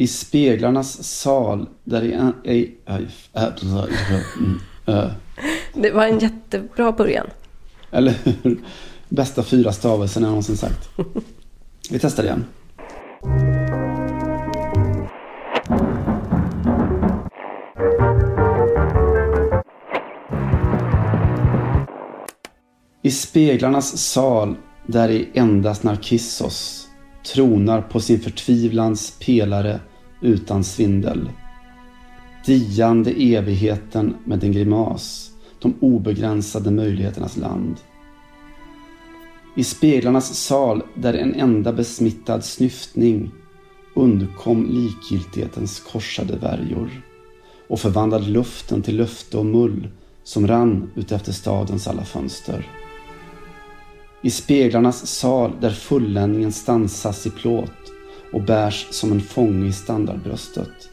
I speglarnas sal där i... en- i- äh, mm, äh. Det var en jättebra början. Eller hur? Bästa fyra stavelsen jag någonsin sagt. Vi testar igen. I speglarnas sal där i endast Narkissos tronar på sin förtvivlans pelare utan svindel. Diande evigheten med en grimas, de obegränsade möjligheternas land. I speglarnas sal där en enda besmittad snyftning undkom likgiltighetens korsade värjor och förvandlade luften till löfte och mull som rann utefter stadens alla fönster. I speglarnas sal där fulländningen stansas i plåt och bärs som en fånge i standardbröstet.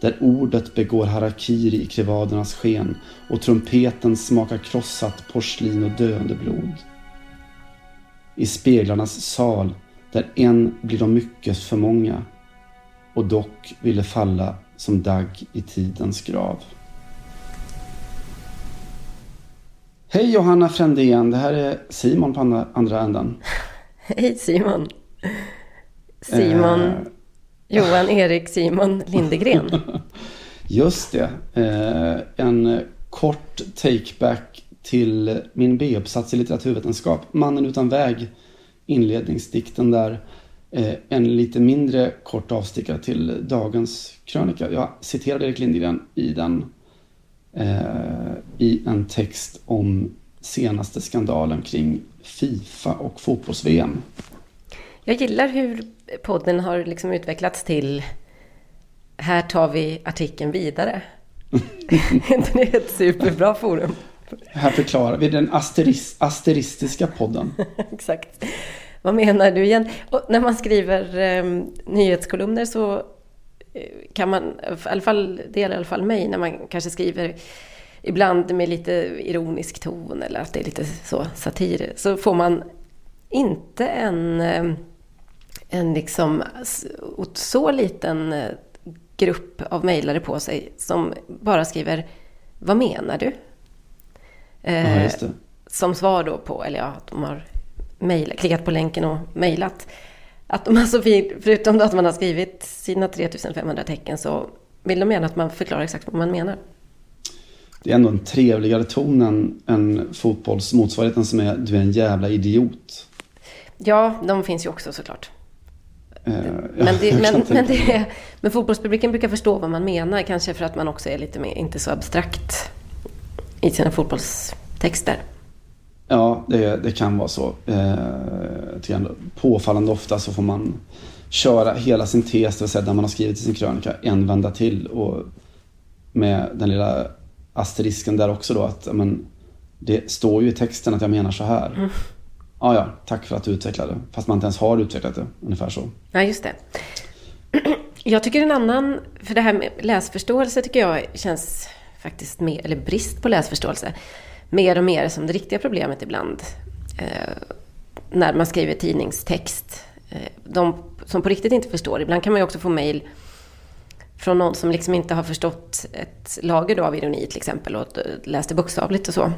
Där ordet begår harakiri i krevadernas sken och trumpeten smakar krossat porslin och döende blod. I speglarnas sal där en blir de mycket för många och dock ville falla som dagg i tidens grav. Hej Johanna Frändén, det här är Simon på andra, änden. Hej Simon. Simon, Eh. Johan Erik Simon Lindegren. Just det. Eh, en kort takeback till min B-uppsats i litteraturvetenskap. Mannen utan väg. Inledningsdikten där. Eh, en lite mindre kort avstickare till dagens krönika. Jag citerade Erik Lindgren i den. Eh, I en text om senaste skandalen kring Fifa och fotbolls-VM. Jag gillar hur podden har liksom utvecklats till här tar vi artikeln vidare. det är ett superbra forum. Här förklarar vi den asteris asteristisk podden. Exakt. Vad menar du igen? Och när man skriver eh, nyhetskolumner så eh, kan man, i alla fall, det gäller i alla fall mig, när man kanske skriver ibland med lite ironisk ton eller att det är lite så satir, så får man inte en, eh, en liksom så liten eh, grupp av mejlare på sig som bara skriver Vad menar du? Ja, Eh, det. som svar då på, eller ja, att de har mejl, klickat på länken och mejlat. Att de alltså, förutom att man har skrivit sina 3500 tecken så vill de gärna att man förklarar exakt vad man menar. Det är ändå en trevligare ton än, än fotbollsmotsvarigheten som är du är en jävla idiot. Ja, de finns ju också såklart. Eh, Men, det, men, men, det men fotbollspubliken brukar förstå vad man menar, kanske för att man också är lite mer, inte så abstrakt i sina fotbollstexter. Ja, det, det kan vara så. Eh, påfallande ofta så får man köra hela sin tes, det vill säga där man har skrivit i sin krönika, en vända till. Och med den lilla asterisken där också då att men, det står ju i texten att jag menar så här. Mm. Ja, ja, tack för att du utvecklade. Fast man inte ens har utvecklat det, ungefär så. Ja, just det. Jag tycker en annan, för det här med läsförståelse tycker jag känns faktiskt mer, eller brist på läsförståelse, mer och mer som det riktiga problemet ibland. Eh, när man skriver tidningstext. Eh, de som på riktigt inte förstår. Ibland kan man ju också få mejl från någon som liksom inte har förstått ett lager då av ironi till exempel och läst det bokstavligt och så.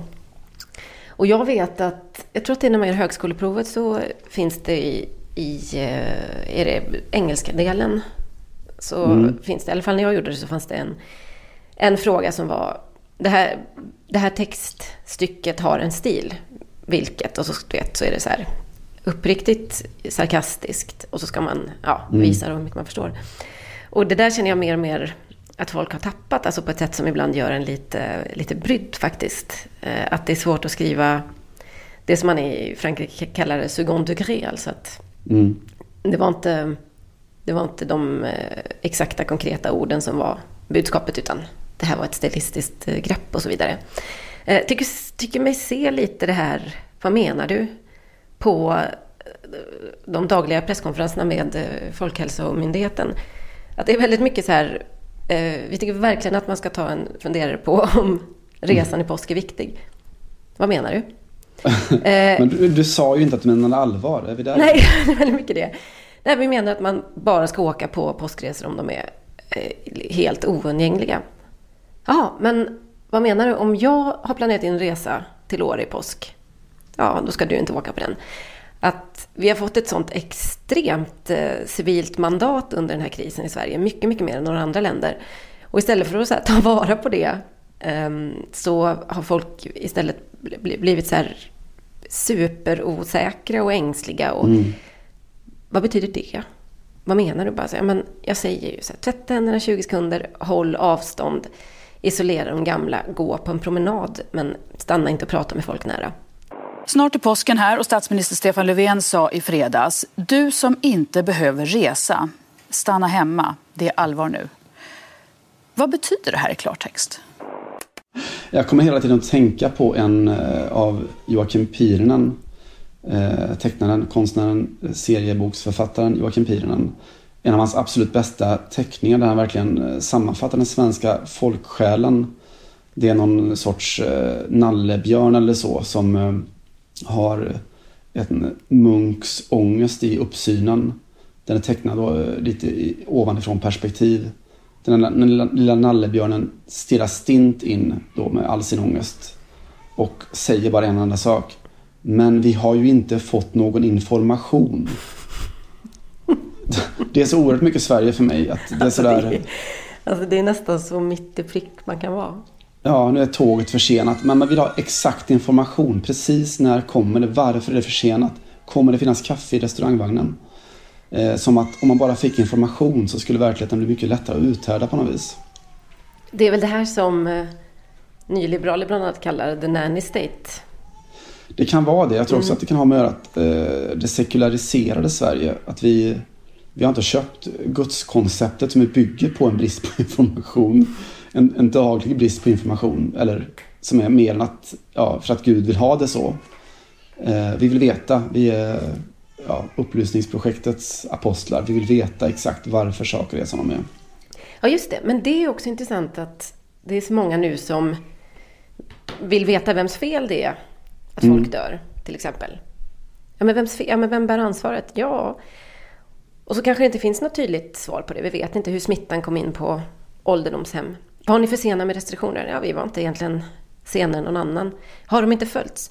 Och jag vet att, jag tror att det är när man gör högskoleprovet så finns det i, i eh, är det engelska delen så Mm. finns det, i alla fall när jag gjorde det så fanns det en, en fråga som var det här, det här textstycket har en stil, vilket? Och så, du vet, så är det så här uppriktigt sarkastiskt och så ska man ja, Mm. visa hur mycket man förstår. Och det där känner jag mer och mer att folk har tappat, alltså på ett sätt som ibland gör en lite, lite brydd faktiskt. Eh, Att det är svårt att skriva det som man i Frankrike kallar det second degré, alltså att Mm. det var inte, det var inte de eh, exakta konkreta orden som var budskapet utan det här var ett stilistiskt eh, grepp och så vidare. Tycker, tycker mig se lite det här, vad menar du? På de dagliga presskonferenserna med Folkhälsomyndigheten. Att det är väldigt mycket så här, vi tycker verkligen att man ska ta en funderare på om resan i påsk är viktig. Vad menar du? Eh, Men du, du sa ju inte att du menade allvar, är vi där? Nej, det är väldigt mycket det. Nej, vi menar att man bara ska åka på påskresor om de är eh, helt oundgängliga. Ja, men vad menar du? Om jag har planerat en resa till Åre i påsk, ja, då ska du inte åka på den. Att vi har fått ett sånt extremt eh, civilt mandat under den här krisen i Sverige, mycket, mycket mer än några andra länder. Och istället för att här, ta vara på det eh, så har folk istället blivit så här superosäkra och ängsliga. Och mm. Vad betyder det? Vad menar du? Bara så, ja, men jag säger ju så här, tvätta händerna 20 sekunder, håll avstånd, isolera de gamla, gå på en promenad, men stanna inte och prata med folk nära. Snart är påsken här och statsminister Stefan Löfven sa i fredags, du som inte behöver resa, stanna hemma, det är allvar nu. Vad betyder det här i klartext? Jag kommer hela tiden att tänka på en eh, av Joakim Pirinen, eh, tecknaren, konstnären, serieboksförfattaren Joakim Pirinen. En av hans absolut bästa teckningar där han verkligen eh, sammanfattar den svenska folksjälen. Det är någon sorts nallebjörn eller så som har en munks ångest i uppsynen. Den är tecknad då lite ovanifrån perspektiv. Den, den lilla, lilla nallebjörnen stirrar stint in då med all sin ångest. Och säger bara en enda sak. Men vi har ju inte fått någon information. Det är så oerhört mycket Sverige för mig. Att det, är alltså, sådär... det, är, alltså det är nästan så mitt i prick man kan vara. Ja, nu är tåget försenat. Men man vill ha exakt information. Precis när kommer det? Varför är det försenat? Kommer det finnas kaffe i restaurangvagnen? Eh, som att om man bara fick information så skulle verkligheten bli mycket lättare att uthärda på något vis. Det är väl det här som eh, nyliberaler bland annat kallar the nanny state. Det kan vara det. Jag tror också mm. att det kan ha med att eh, det sekulariserade Sverige. Att vi, vi har inte köpt gudskonceptet som bygger på en brist på information. En, en daglig brist på information. Eller som är mer än att, ja, för att Gud vill ha det så. Eh, vi vill veta. Vi är ja, upplysningsprojektets apostlar. Vi vill veta exakt varför saker är som de är. Ja, just det. Men det är också intressant att det är så många nu som vill veta vems fel det är att mm. folk dör, till exempel. Ja, men, vems fel? ja, men vem bär ansvaret? Ja. Och så kanske det inte finns något tydligt svar på det. Vi vet inte hur smittan kom in på ålderdomshem. Var ni för sena med restriktioner? Ja, vi var inte egentligen senare än någon annan. Har de inte följts?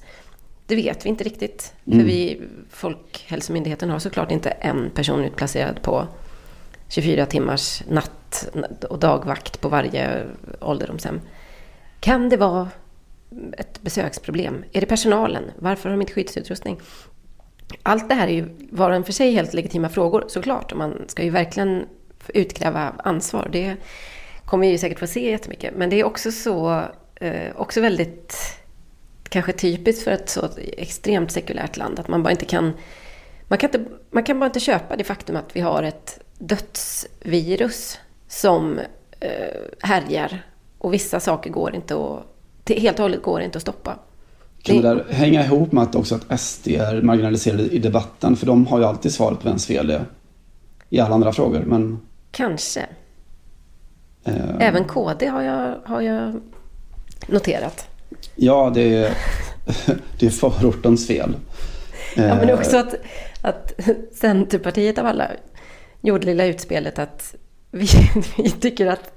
Det vet vi inte riktigt. För mm. vi, Folkhälsomyndigheten har såklart inte en person utplacerad på 24 timmars natt och dagvakt på varje ålderdomshem. Kan det vara ett besöksproblem? Är det personalen? Varför har de inte skyddsutrustning? Allt det här är ju var och för sig helt legitima frågor såklart. Och man ska ju verkligen utkräva ansvar. Det kommer vi ju säkert få se jättemycket. Men det är också så, eh, också väldigt kanske typiskt för ett så extremt sekulärt land. Att man bara inte kan... Man kan, inte, man kan bara inte köpa det faktum att vi har ett dödsvirus som eh, härjar. Och vissa saker går inte att... Helt och hållet går inte att stoppa. Kan det där hänga ihop med att också att SD är marginaliserade i debatten? För de har ju alltid svaret på vems fel det är. I alla andra frågor, men... Kanske. Eh... Även KD har jag, har jag noterat. Ja, det är, det är förortens fel. Ja, men också att, att Centerpartiet av alla gjorde lilla utspelet att vi, vi tycker att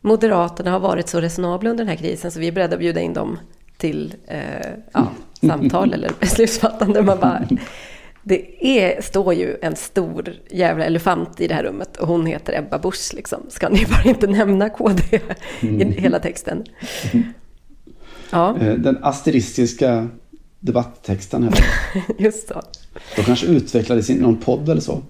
Moderaterna har varit så resonabla under den här krisen så vi är beredda att bjuda in dem till eh, ja, samtal eller beslutsfattande. Man bara, det är, står ju en stor jävla elefant i det här rummet och hon heter Ebba Busch. Liksom. Ska ni bara inte nämna KD i hela texten? Ja. Eh, den asteristiska debatttexten. Här. Just så. De kanske utvecklades i någon podd eller så.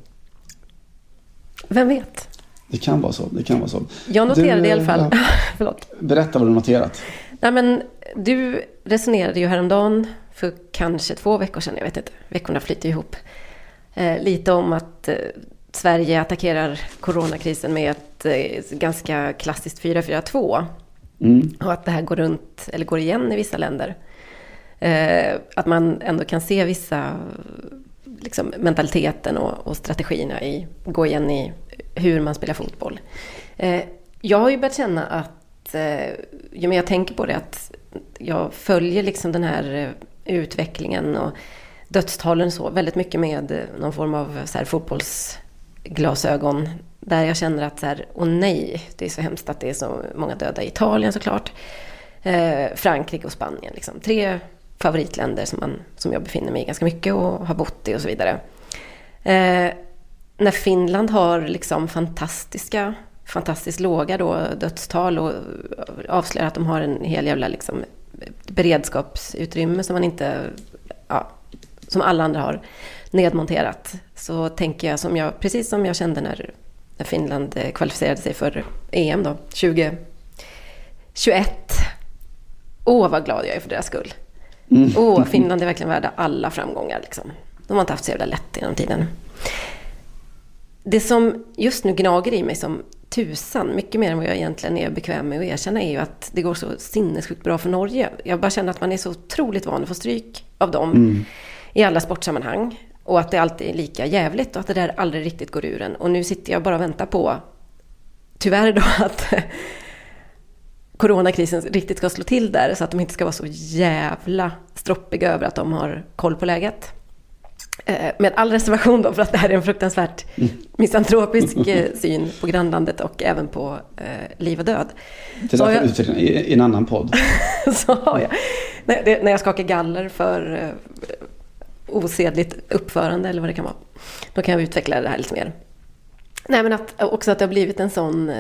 Vem vet? Det kan vara så. Det kan vara så. Jag noterade du, i alla fall. Ja. Berätta vad du noterat. Nej, men du resonerade ju häromdagen för kanske två veckor sedan. Jag vet inte. Veckorna flyter ihop. Eh, lite om att eh, Sverige attackerar coronakrisen med ett eh, ganska klassiskt 4-4-2. Mm. Och att det här går runt, eller går igen i vissa länder. Eh, att man ändå kan se vissa liksom, mentaliteten och, och strategierna i, gå igen i hur man spelar fotboll. Eh, jag har ju börjat känna att, eh, ju mer jag tänker på det, att jag följer liksom den här utvecklingen och dödstalen så, väldigt mycket med eh, någon form av eh, så här, fotbollsglasögon. Där jag känner att så här, åh nej, det är så hemskt att det är så många döda i Italien såklart. Eh, Frankrike och Spanien, liksom. tre favoritländer som, man, som jag befinner mig i ganska mycket och har bott i och så vidare. Eh, när Finland har liksom fantastiska, fantastiskt låga då, dödstal och avslöjar att de har en hel jävla liksom, beredskapsutrymme som man inte, ja, som alla andra har nedmonterat. Så tänker jag, som jag precis som jag kände när, Finland kvalificerade sig för EM då, 2021. Åh, vad glad jag är för deras skull. Mm. Åh, Finland är verkligen värda alla framgångar. Liksom. De har inte haft så jävla lätt genom tiden. Det som just nu gnager i mig som tusan, mycket mer än vad jag egentligen är bekväm med att erkänna, är ju att det går så sinnessjukt bra för Norge. Jag bara känner att man är så otroligt van att få stryk av dem mm. i alla sportsammanhang. Och att det alltid är lika jävligt och att det där aldrig riktigt går ur en. Och nu sitter jag bara och väntar på, tyvärr då, att coronakrisen riktigt ska slå till där. Så att de inte ska vara så jävla stroppiga över att de har koll på läget. Eh, med all reservation då, för att det här är en fruktansvärt misantropisk eh, syn på grannlandet och även på eh, liv och död. Det där får utveckla i en annan podd. så har jag. När, jag skakar galler för osedligt uppförande eller vad det kan vara. Då kan jag utveckla det här lite mer. Nej men att, också att det har blivit en sån,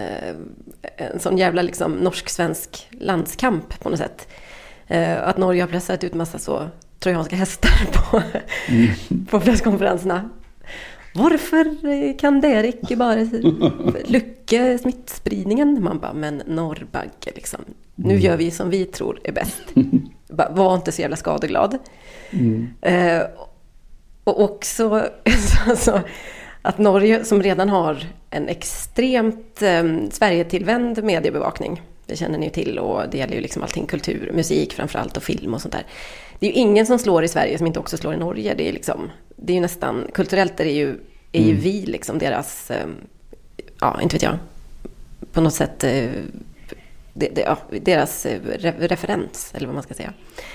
en sån jävla liksom norsk-svensk landskamp på något sätt. Att Norge har pressat ut massa så trojanska hästar på, mm. på presskonferenserna. Varför kan inte bara lycka smittspridningen? Man bara, men norrbagge liksom. Nu mm. gör vi som vi tror är bäst. Var inte så jävla skadeglad. Mm. Eh, och också alltså, att Norge, som redan har en extremt eh, Sverigetillvänd mediebevakning. Det känner ni ju till och det gäller ju liksom allting kultur, musik framförallt och film och sånt där det är ju ingen som slår i Sverige som inte också slår i Norge. Det är, liksom, det är ju nästan, kulturellt är det ju, är ju mm. vi liksom deras, eh, ja inte vet jag, på något sätt eh, det, det, ja, deras eh, referens, eller vad man ska säga.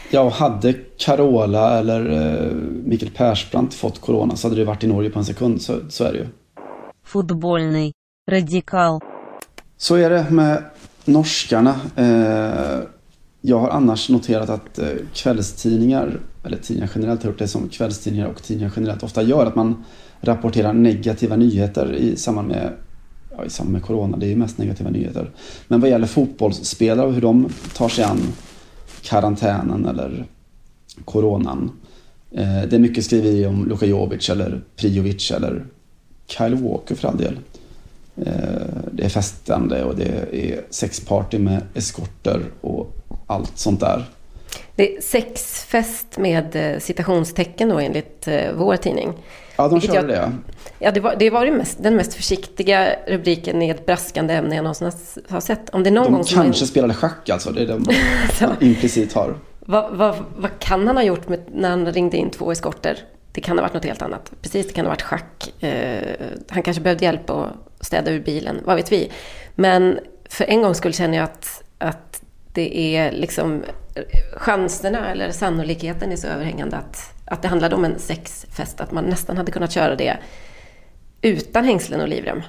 Ja, hade Carola eller eh, Mikael Persbrandt fått corona så hade det varit i Norge på en sekund, så, så är det ju. Fotbollny, radikal. Så är det med norskarna. Eh, jag har annars noterat att eh, kvällstidningar, eller tidningar generellt har gjort det som kvällstidningar och tidningar generellt ofta gör, att man rapporterar negativa nyheter i samband med, ja, i samband med corona. Det är ju mest negativa nyheter. Men vad gäller fotbollsspelare och hur de tar sig an karantänen eller coronan. Eh, det är mycket skriverier om Luka Jovic eller Priovic eller Kyle Walker för all del. Eh, det är festande och det är sexparty med eskorter och allt sånt där. Det är sexfest med eh, citationstecken då enligt eh, vår tidning. Ja, de körde jag, det. Ja, det var, det var det mest, den mest försiktiga rubriken i ett braskande ämne jag någonsin har sett. Om det någon de gång kanske man... spelade schack alltså, det är det man implicit har. Vad, vad, vad kan han ha gjort med, när han ringde in två eskorter? Det kan ha varit något helt annat. Precis, det kan ha varit schack. Eh, han kanske behövde hjälp att städa ur bilen, vad vet vi. Men för en gångs skull känner jag att, att det är liksom chanserna eller sannolikheten är så överhängande att, att det handlade om en sexfest. Att man nästan hade kunnat köra det utan hängslen och livrem.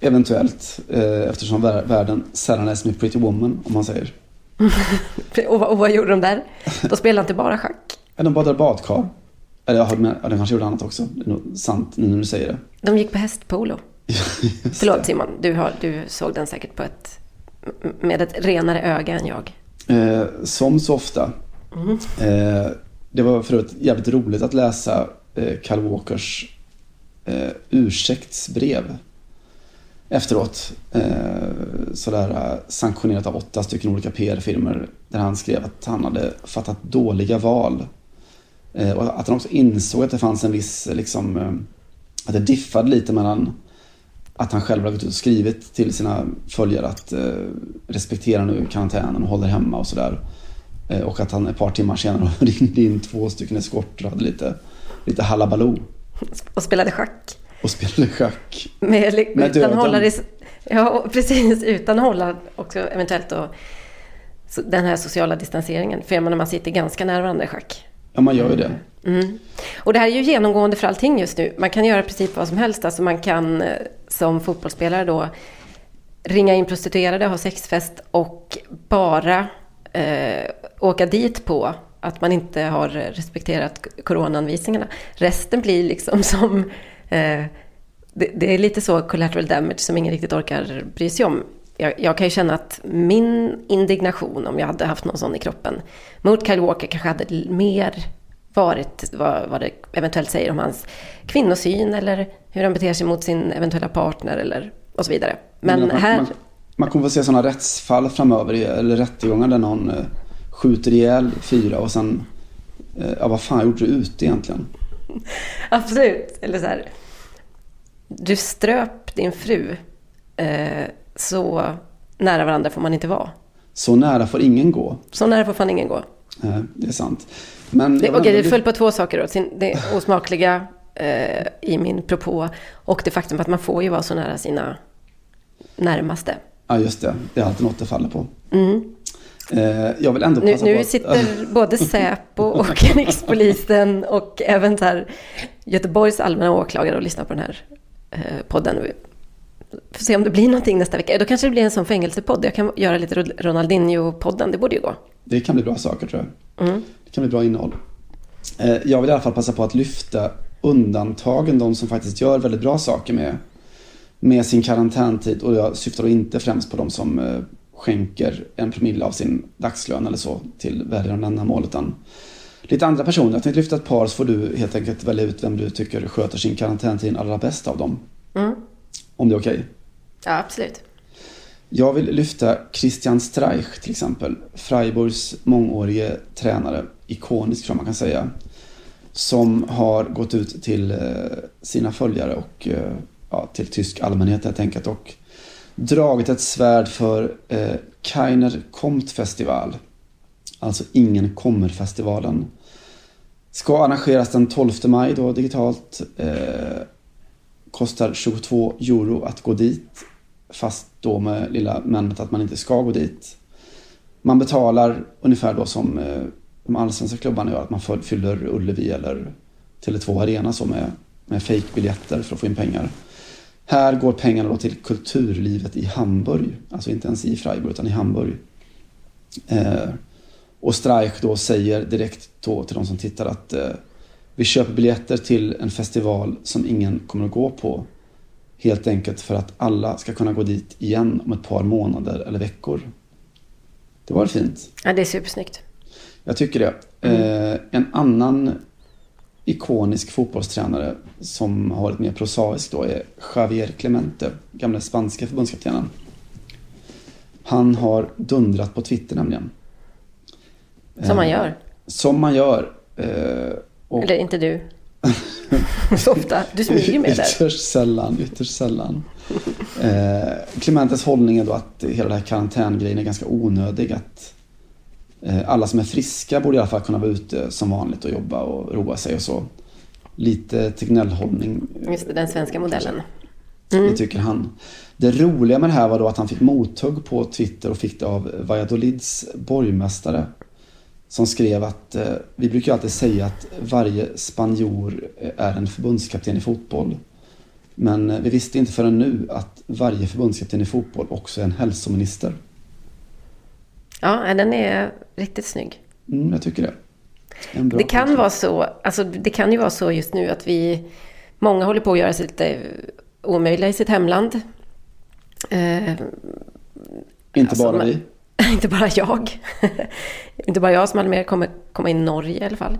Eventuellt, eh, eftersom världen sällan är som i Pretty Woman, om man säger. och, och, vad gjorde de där? De spelade inte bara schack? de badade badkar. Eller ja, de kanske gjorde annat också. Det är nog sant nu när du säger det. De gick på hästpolo. Förlåt Simon, du, har, du såg den säkert på ett, med ett renare öga än jag. Eh, som så ofta. Mm. Eh, det var för övrigt jävligt roligt att läsa eh, Kyle Walkers eh, ursäktsbrev efteråt. Eh, sådär eh, sanktionerat av åtta stycken olika PR-firmor. Där han skrev att han hade fattat dåliga val. Eh, och att han också insåg att det fanns en viss, liksom, eh, att det diffade lite mellan att han själv har gått ut och skrivit till sina följare att eh, respektera nu karantänen och håller hemma och sådär. Eh, och att han ett par timmar senare ringde in två stycken eskorter och hade lite, lite halabaloo. Och spelade schack. Och spelade schack. Med, med utan hålla det, Ja, precis. Utan hålla också eventuellt då den här sociala distanseringen. För jag menar, man sitter ganska nära varandra i schack. Ja, man gör ju det. Mm. Och det här är ju genomgående för allting just nu. Man kan göra precis vad som helst. Alltså man kan eh, som fotbollsspelare då ringa in prostituerade, ha sexfest och bara eh, åka dit på att man inte har respekterat coronaanvisningarna. Resten blir liksom som... Eh, det, det, är lite så collateral damage som ingen riktigt orkar bry sig om. Jag, jag, kan ju känna att min indignation, om jag hade haft någon sån i kroppen, mot Kyle Walker kanske hade mer varit vad, vad det eventuellt säger om hans kvinnosyn eller hur han beter sig mot sin eventuella partner eller och så vidare. Men, man, här... Man, man kommer få se sådana rättsfall framöver, eller rättegångar där någon eh, skjuter ihjäl fyra och sen, eh, ja vad fan gjorde du ute egentligen? Absolut, eller så här. Du ströp din fru, eh, så nära varandra får man inte vara. Så nära får ingen gå. Så nära får fan ingen gå. Eh, det är sant. Men, det, okej, det föll på två saker då. Det osmakliga eh, i min propå och det faktum att man får ju vara så nära sina närmaste. Ja, just det. Det är alltid något det faller på. Mm. Eh, jag vill ändå passa nu, på nu att... sitter både Säpo och Rikspolisen och även så här Göteborgs allmänna åklagare och lyssnar på den här eh, podden. Får se om det blir någonting nästa vecka. Då kanske det blir en sån fängelsepodd. Jag kan göra lite Ronaldinho-podden. Det borde ju gå. Det kan bli bra saker tror jag. Mm. Det kan bli bra innehåll. Eh, jag vill i alla fall passa på att lyfta undantagen. De som faktiskt gör väldigt bra saker med, med sin karantäntid. Och jag syftar då inte främst på de som eh, skänker en promille av sin dagslön eller så till välgörande ändamål. Utan lite andra personer. Jag tänkte lyfta ett par så får du helt enkelt välja ut vem du tycker sköter sin karantäntid allra bäst av dem. Mm. Om det är okej? Okay. Ja, absolut. Jag vill lyfta Christian Streich till exempel. Freiburgs mångårige tränare. Ikonisk tror jag man kan säga. Som har gått ut till eh, sina följare och eh, ja, till tysk allmänhet helt enkelt. Och dragit ett svärd för eh, Keiner Komt-Festival. Alltså Ingen Kommer-festivalen. Ska arrangeras den 12 maj då digitalt. Eh, kostar 22 euro att gå dit. Fast då med lilla männet att man inte ska gå dit. Man betalar ungefär då som eh, de allsvenska klubbarna gör. Att man fyller Ullevi eller Tele2 Arena så med, med fejkbiljetter för att få in pengar. Här går pengarna då till kulturlivet i Hamburg. Alltså inte ens i Freiburg utan i Hamburg. Eh, och Streich då säger direkt då till de som tittar att eh, vi köper biljetter till en festival som ingen kommer att gå på. Helt enkelt för att alla ska kunna gå dit igen om ett par månader eller veckor. Det var fint. Ja, det är supersnyggt. Jag tycker det. Mm. Eh, en annan ikonisk fotbollstränare som har varit mer prosaisk då är Javier Clemente, gamla spanska förbundskaptenen. Han har dundrat på Twitter nämligen. Som man gör. Som man gör. Eh, och... Eller inte du. Så ofta. Du smyger med där. Ytterst sällan, ytterst sällan. Eh, Clementes hållning är då att hela den här karantängrejen är ganska onödig. Att eh, alla som är friska borde i alla fall kunna vara ute som vanligt och jobba och roa sig och så. Lite Tegnell-hållning. Just det, den svenska modellen. Mm. Det tycker han. Det roliga med det här var då att han fick mothugg på Twitter och fick det av Valladolids borgmästare. Som skrev att eh, vi brukar alltid säga att varje spanjor är en förbundskapten i fotboll. Men eh, vi visste inte förrän nu att varje förbundskapten i fotboll också är en hälsominister. Ja, den är riktigt snygg. Mm, jag tycker det. Det kan vara så, alltså det kan ju vara så just nu att vi, många håller på att göra sig lite omöjliga i sitt hemland. Eh, inte alltså, bara vi. inte bara jag. inte bara jag som hade med kommer komma in i Norge i alla fall.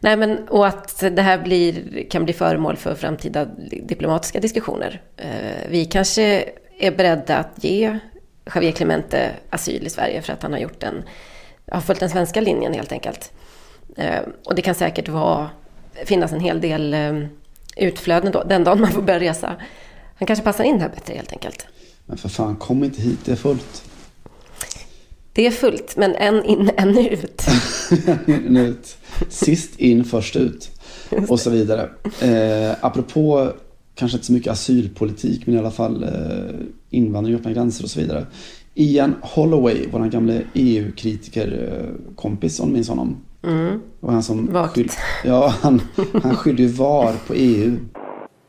Nej, men, och att det här blir, kan bli föremål för framtida diplomatiska diskussioner. Eh, vi kanske är beredda att ge Javier Clemente asyl i Sverige för att han har gjort en, har följt den svenska linjen helt enkelt. Eh, och det kan säkert vara, finnas en hel del eh, utflöden då, den dagen man får börja resa. Han kanske passar in här bättre helt enkelt. Men för fan, kom inte hit, det är fullt. Det är fullt, men en in, en ut. en ut. Sist in, först ut. Och så vidare. Eh, apropå, kanske inte så mycket asylpolitik, men i alla fall eh, invandring, öppna gränser och så vidare. Ian Holloway, vår gamla EU-kritiker, eh, kompis om minns honom. Mm. Och han som skyll, ja, han, han skyllde ju VAR på EU.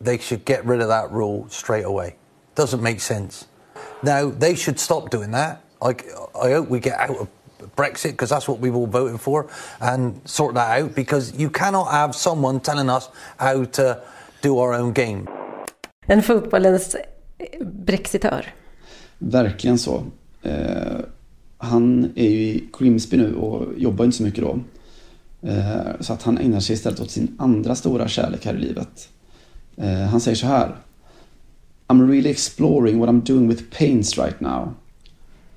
they should get rid of that rule straight away. Doesn't make sense. Now they should stop doing that. I, I hope we get out of Brexit because that's what we've all voted for, and sort that out because you cannot have someone telling us how to do our own game. En fotbollens brexitör. Verkligen så. Eh, han är ju i Grimsby nu och jobbar inte så mycket då. Eh, så att han ägnar sig istället åt sin andra stora kärlek här i livet. Eh, han säger så här. I'm really exploring what I'm doing with paints right now.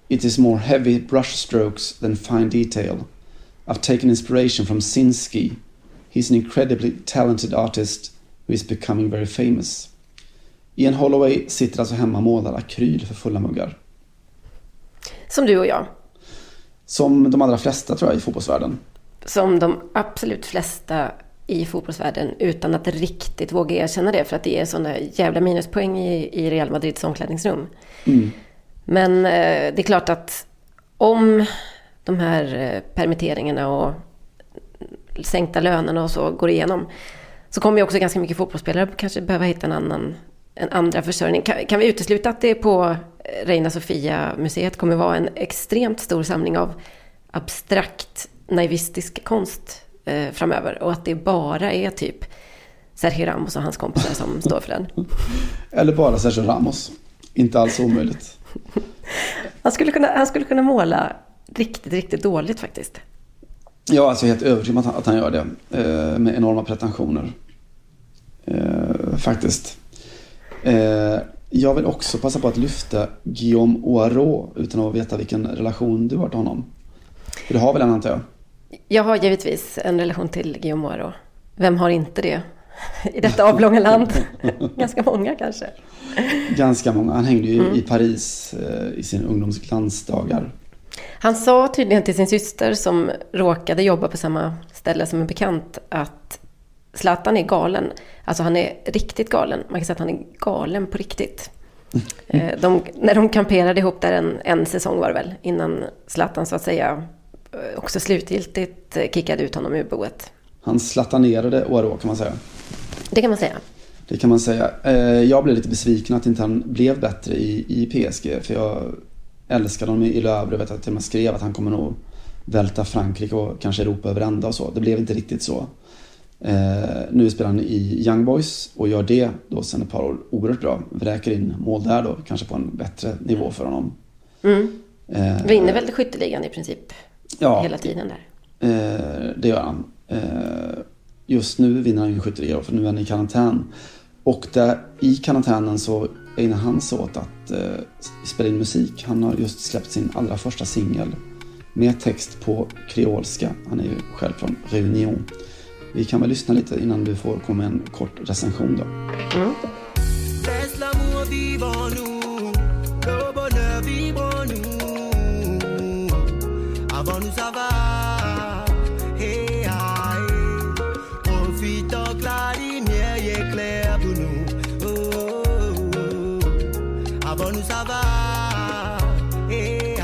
It is more heavy brush strokes than fine detail. I've taken inspiration from Sinsky. He's an incredibly talented artist who is becoming very famous. Ian Holloway sitter alltså hemma och målar akryl för fulla muggar. Som du och jag. Som de allra flesta tror jag i fotbollsvärlden. Som de absolut flesta i fotbollsvärlden utan att riktigt våga erkänna det för att det är sådana jävla minuspoäng i, i Real Madrids omklädningsrum. Men eh, det är klart att om de här eh, permitteringarna och sänkta lönerna och så går igenom så kommer ju också ganska mycket fotbollsspelare kanske behöva hitta en annan en andra försörjning. Kan, kan vi utesluta att det på eh, Reina Sofia-museet kommer vara en extremt stor samling av abstrakt naivistisk konst eh, framöver och att det bara är typ Sergio Ramos och hans kompisar som står för den. Eller bara Sergio Ramos. Inte alls omöjligt. Han skulle kunna, han skulle kunna måla riktigt, riktigt dåligt faktiskt. Ja, alltså jag är helt övertygad om att han, gör det. Eh, med enorma pretensioner. Eh, faktiskt. Eh, jag vill också passa på att lyfta Guillaume Oirot utan att veta vilken relation du har till honom. För det har väl en antar jag? Jag har givetvis en relation till Guillaume Moirot. Vem har inte det? I detta avlånga land. Ganska många kanske. Ganska många. Han hängde ju i Paris eh, i sin ungdoms glansdagar. Han sa tydligen till sin syster som råkade jobba på samma ställe som en bekant att Zlatan är galen. Alltså han är riktigt galen. Man kan säga att han är galen på riktigt. Eh, De, när de kamperade ihop där en, en säsong var det väl, innan Zlatan så att säga eh, också slutgiltigt kickade ut honom ur boet. Han slatanerade Oirot kan man säga. Det kan man säga. Det kan man säga. Eh, Jag blev lite besviken att inte han blev bättre i, i PSG. För jag älskade honom i Havre. Jag vet att jag skrev att han kommer nog välta Frankrike och kanske Europa över ända och så. Det blev inte riktigt så. Eh, nu spelar han i Young Boys och gör det då sen ett par år oerhört bra. Vräker in mål där då, kanske på en bättre nivå för honom. Eh, Vinner väl skytteligan i princip Ja. hela tiden där. Eh, det gör han. Eh, just nu vinner han ju skytteliga för nu är han i karantän. Och där, i karantänen så ägnar han sig åt att eh, spela in musik. Han har just släppt sin allra första singel med text på kreolska. Han är ju själv från Réunion. Vi kan väl lyssna lite innan du får komma med en kort recension då. Laisse l'amour vivre en ça va, hey, hey.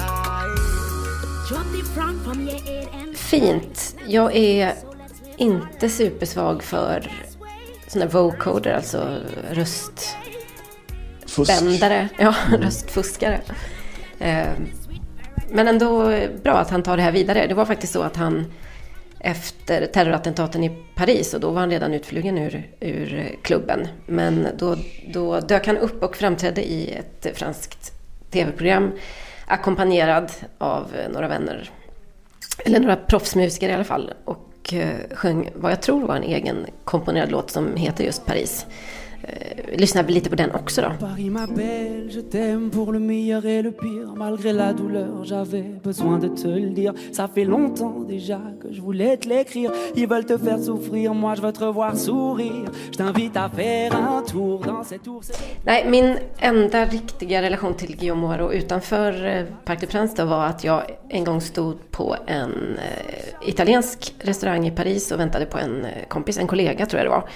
Fint. Jag är inte supersvag för sådana vocoder, alltså röstbändare. Fusk. Ja, röstfuskare. Eh, Men ändå bra att han tar det här vidare. Det var faktiskt så att han efter terrorattentaten i Paris, och då var han redan utflugen ur, ur klubben. Men då, då dök han upp och framträdde i ett franskt tv-program ackompanjerad av några vänner eller några proffsmusiker i alla fall. Och eh, sjöng vad jag tror var en egen komponerad låt som heter just Paris. Eh, lyssnar vi lite på den också då. Paris ma belle, je t'aime pour le meilleur et le pire. Malgré la douleur, j'avais besoin de te le dire. Ça fait longtemps déjà que je voulais te l'écrire. Ils veulent te faire souffrir, moi je veux te revoir sourire. Je t'invite à faire un tour dans cette tour. Nej, min enda riktiga relation till Guillaume Moirot utanför eh, Parc des Princes då var att jag en gång stod på en eh, italiensk restaurang i Paris och väntade på en kompis, en kollega tror jag det var.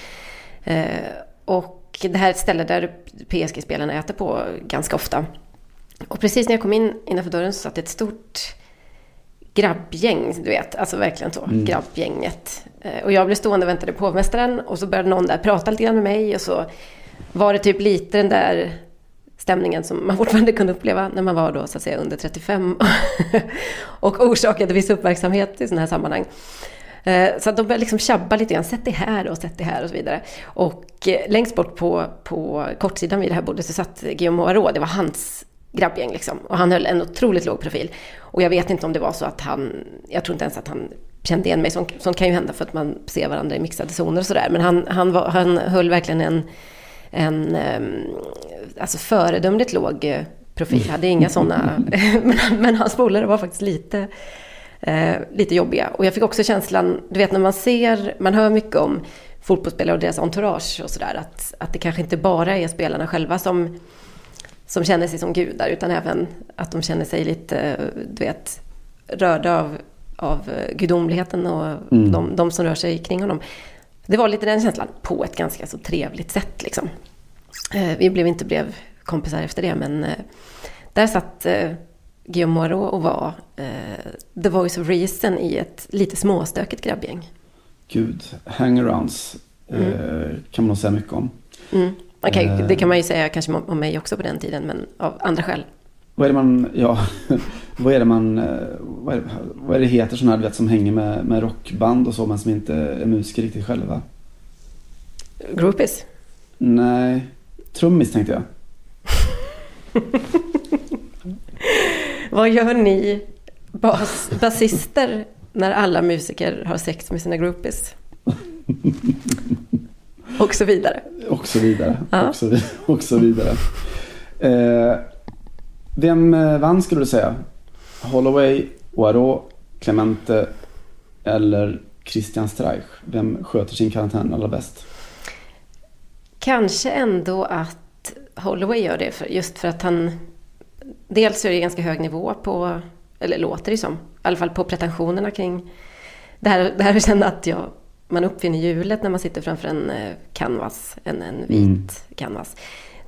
Eh, och det här är ett ställe där PSG-spelarna äter på ganska ofta. Och precis när jag kom in innanför dörren så satt ett stort grabbgäng, du vet. Alltså verkligen så, grabbgänget. Eh, Och jag blev stående och väntade på hovmästaren och så började någon där prata lite grann med mig och så var det typ lite den där stämningen som man fortfarande kunde uppleva när man var då så att säga under 35 och orsakade viss uppmärksamhet i sådana här sammanhang. Eh, Så de började liksom tjabba lite grann, sätt det här och sätt det här och så vidare. Och eh, längst bort på, på kortsidan vid det här bordet så satt Guillaume Moirot, det var hans grabbgäng liksom. Och han höll en otroligt låg profil. Och jag vet inte om det var så att han, jag tror inte ens att han kände igen mig. Sånt, sånt kan ju hända för att man ser varandra i mixade zoner och sådär. Men han, han, var, han höll verkligen en, en ehm, alltså föredömligt låg eh, profil. Hade inga sådana, men, men hans polare var faktiskt lite, eh, lite jobbiga. Och jag fick också känslan, du vet när man ser, man hör mycket om fotbollsspelare och deras entourage och sådär. Att, att det kanske inte bara är spelarna själva som, som känner sig som gudar. Utan även att de känner sig lite, du vet, rörda av, av gudomligheten och de, de som rör sig kring honom. Det var lite den känslan på ett ganska så trevligt sätt liksom. Eh, Vi blev inte blev kompisar efter det, men eh, där satt eh, Guillaume Moirot och var eh, the voice of reason i ett lite småstökigt grabbgäng. Gud, hangarounds eh, kan man nog säga mycket om. Mm. Kan, Eh. Det kan man ju säga kanske om mig också på den tiden, men av andra skäl. Vad är det man, ja, vad är det man, eh, vad är det, vad är det heter sådana här vet, som hänger med, med rockband och så men som inte är musiker riktigt själva? Groupies. Nej, trummis tänkte jag. Vad gör ni bas, basister när alla musiker har sex med sina groupies? Och så vidare. Och så vidare. Ja. Och, så, och så vidare. Eh, vem eh, vann skulle du säga? Holloway, Poirot, Clemente eller Christian Streich? Vem sköter sin karantän allra bäst? Kanske ändå att Holloway gör det, för, just för att han... Dels är det ganska hög nivå på, eller låter det som, i alla fall på pretensionerna kring det här, det här att känna att jag, man uppfinner hjulet när man sitter framför en eh, canvas, en, en vit Mm. canvas.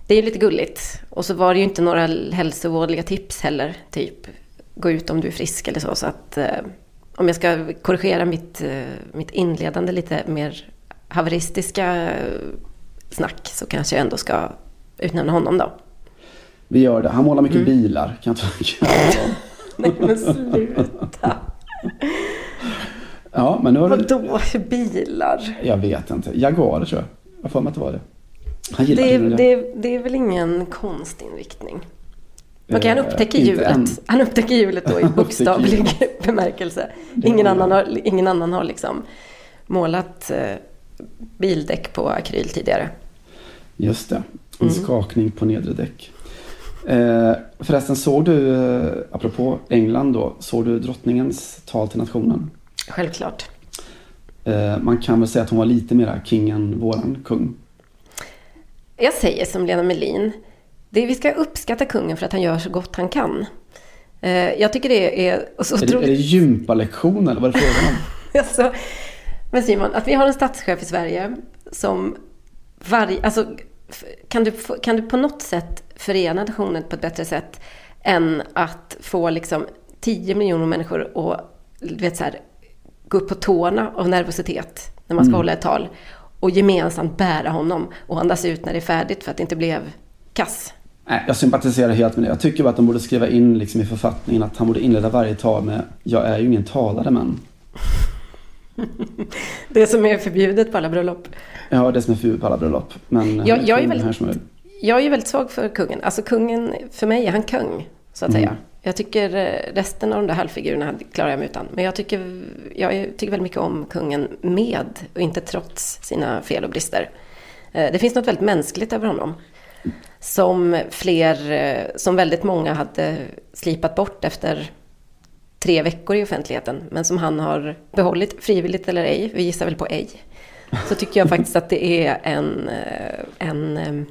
Det är ju lite gulligt. Och så var det ju inte några hälsovådliga tips heller, typ gå ut om du är frisk eller så. Så att eh, om jag ska korrigera mitt, eh, mitt inledande lite mer haveristiska eh, snack så kanske jag ändå ska utnämna honom då. Vi gör det. Han målar mycket Mm. bilar. Kan jag. Nej men sluta! Ja, men nu har du... Vadå bilar? Jag vet inte. Jaguarer tror jag. Jag för mig att det var det. Han gillar Det är, det, är, det är väl ingen konstinriktning? Okej, han Eh, upptäcker hjulet. Han upptäcker hjulet då i bokstavlig bemärkelse. Ingen annan, har, ingen annan har liksom målat eh, bildäck på akryl tidigare. Just det. En Mm. skakning på nedre däck. Eh, förresten, såg du, eh, apropå England då, såg du drottningens tal till nationen? Självklart. Eh, man kan väl säga att hon var lite mera king än våran kung. Jag säger som Lena Melin. Det vi ska uppskatta kungen för att han gör så gott han kan. Eh, jag tycker det är så Är det, är det gympalektion eller vad är det frågan om? Alltså, men Simon, att vi har en statschef i Sverige som varje... Alltså, kan du, kan du på något sätt förena nationen på ett bättre sätt än att få liksom 10 miljoner människor att du vet, så här, gå upp på tårna av nervositet när man ska hålla ett tal och gemensamt bära honom och andas ut när det är färdigt för att det inte blev kass. Nej, jag sympatiserar helt med det. Jag tycker bara att de borde skriva in liksom i författningen att han borde inleda varje tal med Jag är ju ingen talare men. Det som är förbjudet på alla bröllop. Ja, det som är förbjudet på alla bröllop. Men Jag- han jag är väldigt- är- Jag är väldigt svag för kungen. Alltså kungen, för mig är han kung, så att Mm. säga. Jag tycker eh, resten av de där halvfigurerna klarar jag mig utan. Men jag tycker, jag tycker väldigt mycket om kungen med och inte trots sina fel och brister. Eh, Det finns något väldigt mänskligt över honom. Som fler, eh, som väldigt många hade slipat bort efter tre veckor i offentligheten. Men som han har behållit, frivilligt eller ej, vi gissar väl på ej. Så tycker jag faktiskt att det är en, eh, en, eh,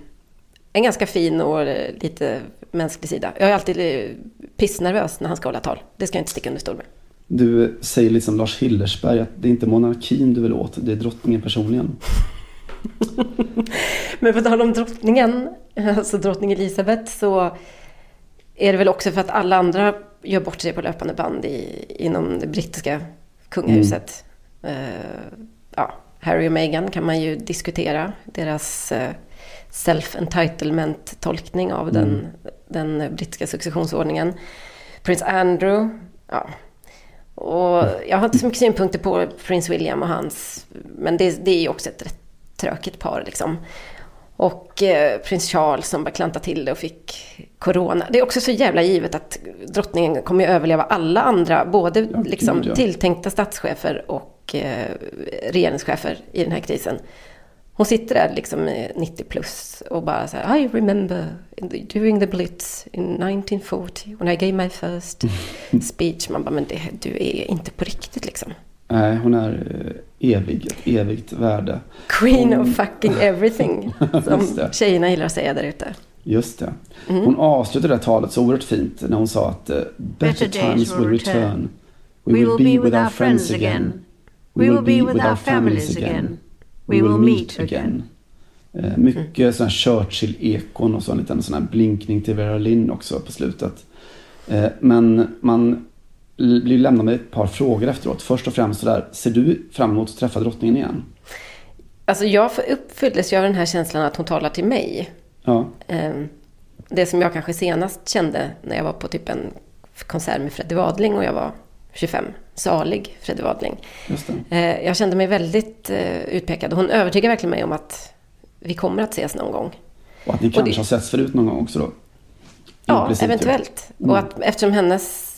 en ganska fin och eh, lite mänsklig sida. Jag är alltid pissnervös när han ska hålla tal. Det ska jag inte sticka under stol med. Du säger liksom Lars Hillersberg att det är inte monarkin du vill åt, det är drottningen personligen. Men på tal om drottningen, alltså drottning Elisabeth, så är det väl också för att alla andra gör bort sig på löpande band i, inom det brittiska kungahuset. Eh, ja, Harry och Meghan kan man ju diskutera. Deras eh, self-entitlement-tolkning av den, den brittiska successionsordningen. Prins Andrew, ja. Och jag har inte så mycket synpunkter på prins William och hans... Men det, det är ju också ett rätt tråkigt par liksom. Och eh, prins Charles som bara klantade till det och fick corona. Det är också så jävla givet att drottningen kommer att överleva alla andra, både Ja, liksom, ja. tilltänkta statschefer och eh, regeringschefer i den här krisen. Hon sitter där liksom eh, 90 plus och bara så här, I remember the, during the Blitz in 1940 when I gave my first speech. Man bara, men det, du är inte på riktigt liksom. Nej, hon är eh, evig, ett evigt värde. Queen Hon- of fucking everything. Som tjejerna gillar att säga där ute. Just det. Mm. Hon avslutade det där talet så oerhört fint när hon sa att eh, better times will return. We will be with our friends again. We will be with our families again. We will meet again. Eh, mycket sån här Churchill-ekon och så en liten sån här blinkning till Vera Lynn också på slutet. Eh, men man blir lämnad med ett par frågor efteråt. Först och främst så där, ser du fram emot att träffa drottningen igen? Alltså jag uppfylldes ju av den här känslan att hon talar till mig. Ja, Ehm, Det som jag kanske senast kände när jag var på typ en konsert med Freddie Wadling och jag var 25. Salig Freddie Wadling. just det. Eh, Jag kände mig väldigt eh, utpekad. Hon övertygar verkligen mig om att vi kommer att ses någon gång. Och att ni Och kanske det- har setts förut någon gång också då? Ja, ju. eventuellt. Mm. Och att eftersom hennes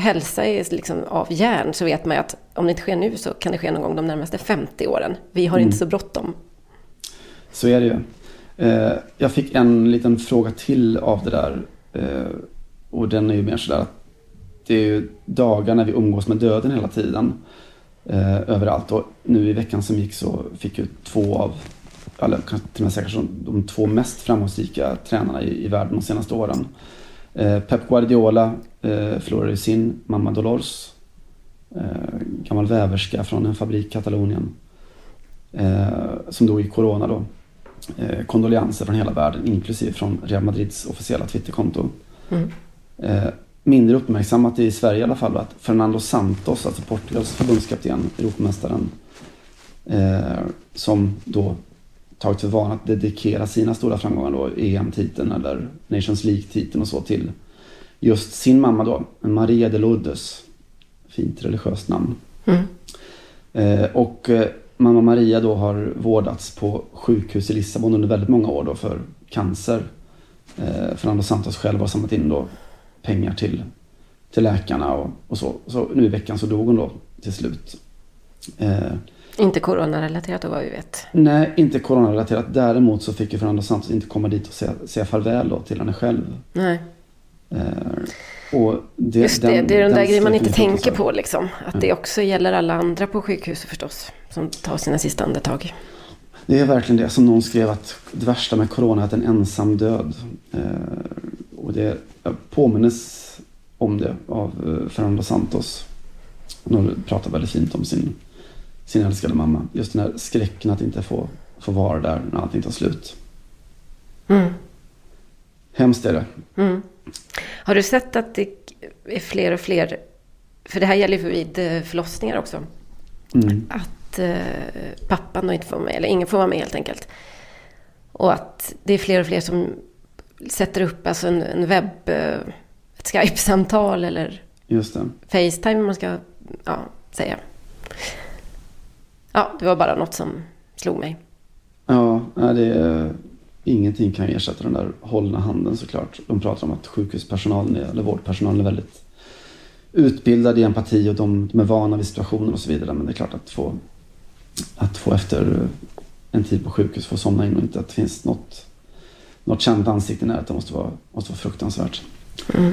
hälsa är liksom av järn så vet man ju att om det inte sker nu så kan det ske någon gång de närmaste 50 åren. Vi har Mm. inte så bråttom. Så är det ju. Eh, jag fick en liten fråga till av det där. Eh, och den är ju mer sådär att det är ju dagar när vi umgås med döden hela tiden. Eh, överallt. Och nu i veckan som gick så fick ju två av, eller kanske till och med säkert de två mest framgångsrika tränarna i, i världen de senaste åren. Pep Guardiola eh, förlorade sin mamma Dolores. Eh, gammal väverska från en fabrik i Katalonien. Eh, som dog i corona då eh, kondolenser från hela världen, inklusive från Real Madrids officiella Twitterkonto. Mm. Eh, mindre uppmärksammat i Sverige i alla fall att Fernando Santos, alltså Portugals förbundskapten, Europamästaren, eh, som då tagit för vana att dedikera sina stora framgångar då, EM-titeln eller Nations League-titeln och så till just sin mamma då, Maria de Lourdes. Fint religiöst namn. Mm. Eh, och eh, mamma Maria då har vårdats på sjukhus i Lissabon under väldigt många år då för cancer. Eh, Fernando Santos själv har samlat in då pengar till, till läkarna och, och så. Så nu i veckan så dog hon då till slut. Eh, Inte coronarelaterat då vad vi vet. nej, inte coronarelaterat. Däremot så fick ju Fernando Santos inte komma dit och säga, säga farväl då till henne själv. Nej. Eh, och det, Just det, det är den där grejen man inte tänker på liksom. Att det också gäller alla andra på sjukhuset förstås. Som tar sina sista andetag. Det är verkligen det som någon skrev att det värsta med corona är att en ensam död. Eh, och det jag påminnes om det av eh, Fernando Santos. Han pratar väldigt fint om sin, sin älskade mamma. Just den här skräcken att inte få, få vara där när allting tar slut. Mm. Hemskt är det. Mm. Har du sett att det är fler och fler, för det här gäller ju vid eh, förlossningar också, Mm. att eh, pappan då inte får vara med, eller ingen får vara med helt enkelt. Och att det är fler och fler som sätter upp alltså en, en webb, eh, ett Skype-samtal eller. Facetime om man ska ja, säga. Ja, det var bara något som slog mig. Ja, det är, ingenting kan ju ersätta den där hållna handen såklart. De pratar om att sjukhuspersonalen, är, eller vårdpersonalen är väldigt utbildad i empati och de, de är vana vid situationen och så vidare. Men det är klart att få, att få efter en tid på sjukhus få somna in och inte att det finns något, något känt ansikte i närheten måste vara, måste vara fruktansvärt. Mm.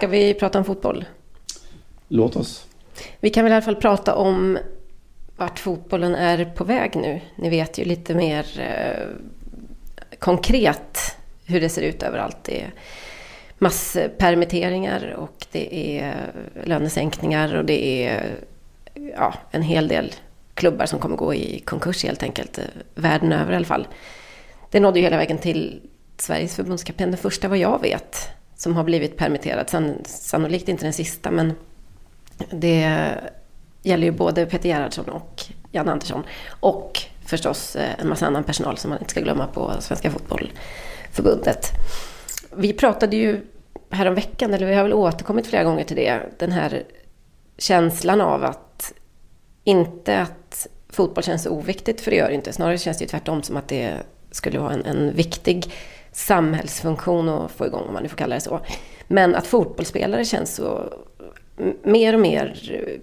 Ska vi prata om fotboll? Låt oss. Vi kan väl i alla fall prata om vart fotbollen är på väg nu. Ni vet ju lite mer eh, konkret hur det ser ut överallt. Det är masspermitteringar och det är lönesänkningar och det är ja, en hel del klubbar som kommer gå i konkurs helt enkelt. Världen över i alla fall. Det nådde ju hela vägen till Sveriges förbundskapten, den första vad jag vet, som har blivit permitterad. San, sannolikt inte den sista, men det gäller ju både Peter Gerhardsson och Jan Andersson. Och förstås eh, en massa annan personal som man inte ska glömma på Svenska Fotbollförbundet. Vi pratade ju häromveckan, eller vi har väl återkommit flera gånger till det, den här känslan av att inte att fotboll känns oviktigt, för det gör det inte. Snarare känns det ju tvärtom som att det skulle vara en, en viktig samhällsfunktion att få igång, om man nu får kalla det så. Men att fotbollsspelare känns så mer och mer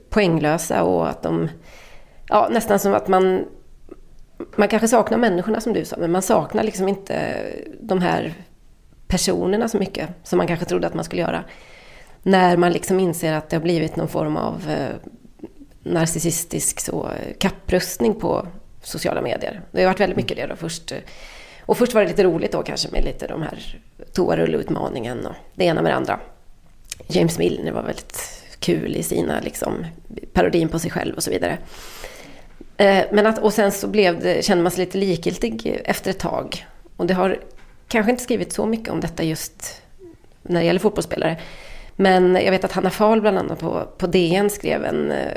poänglösa och att de... Ja, nästan som att man... Man kanske saknar människorna som du sa, men man saknar liksom inte de här personerna så mycket som man kanske trodde att man skulle göra. När man liksom inser att det har blivit någon form av eh, narcissistisk så, eh, kapprustning på sociala medier. Det har varit väldigt mycket det då först. Eh, och först var det lite roligt då kanske med lite de här toarulleutmaningen och det ena med det andra. James Milner var väldigt kul i sina liksom parodin på sig själv och så vidare. Eh, men att, och sen så blev det, kände man sig lite likgiltig efter ett tag. Och det har kanske inte skrivit så mycket om detta just när det gäller fotbollsspelare. Men jag vet att Hanna Fahl bland annat på, på DN skrev en eh,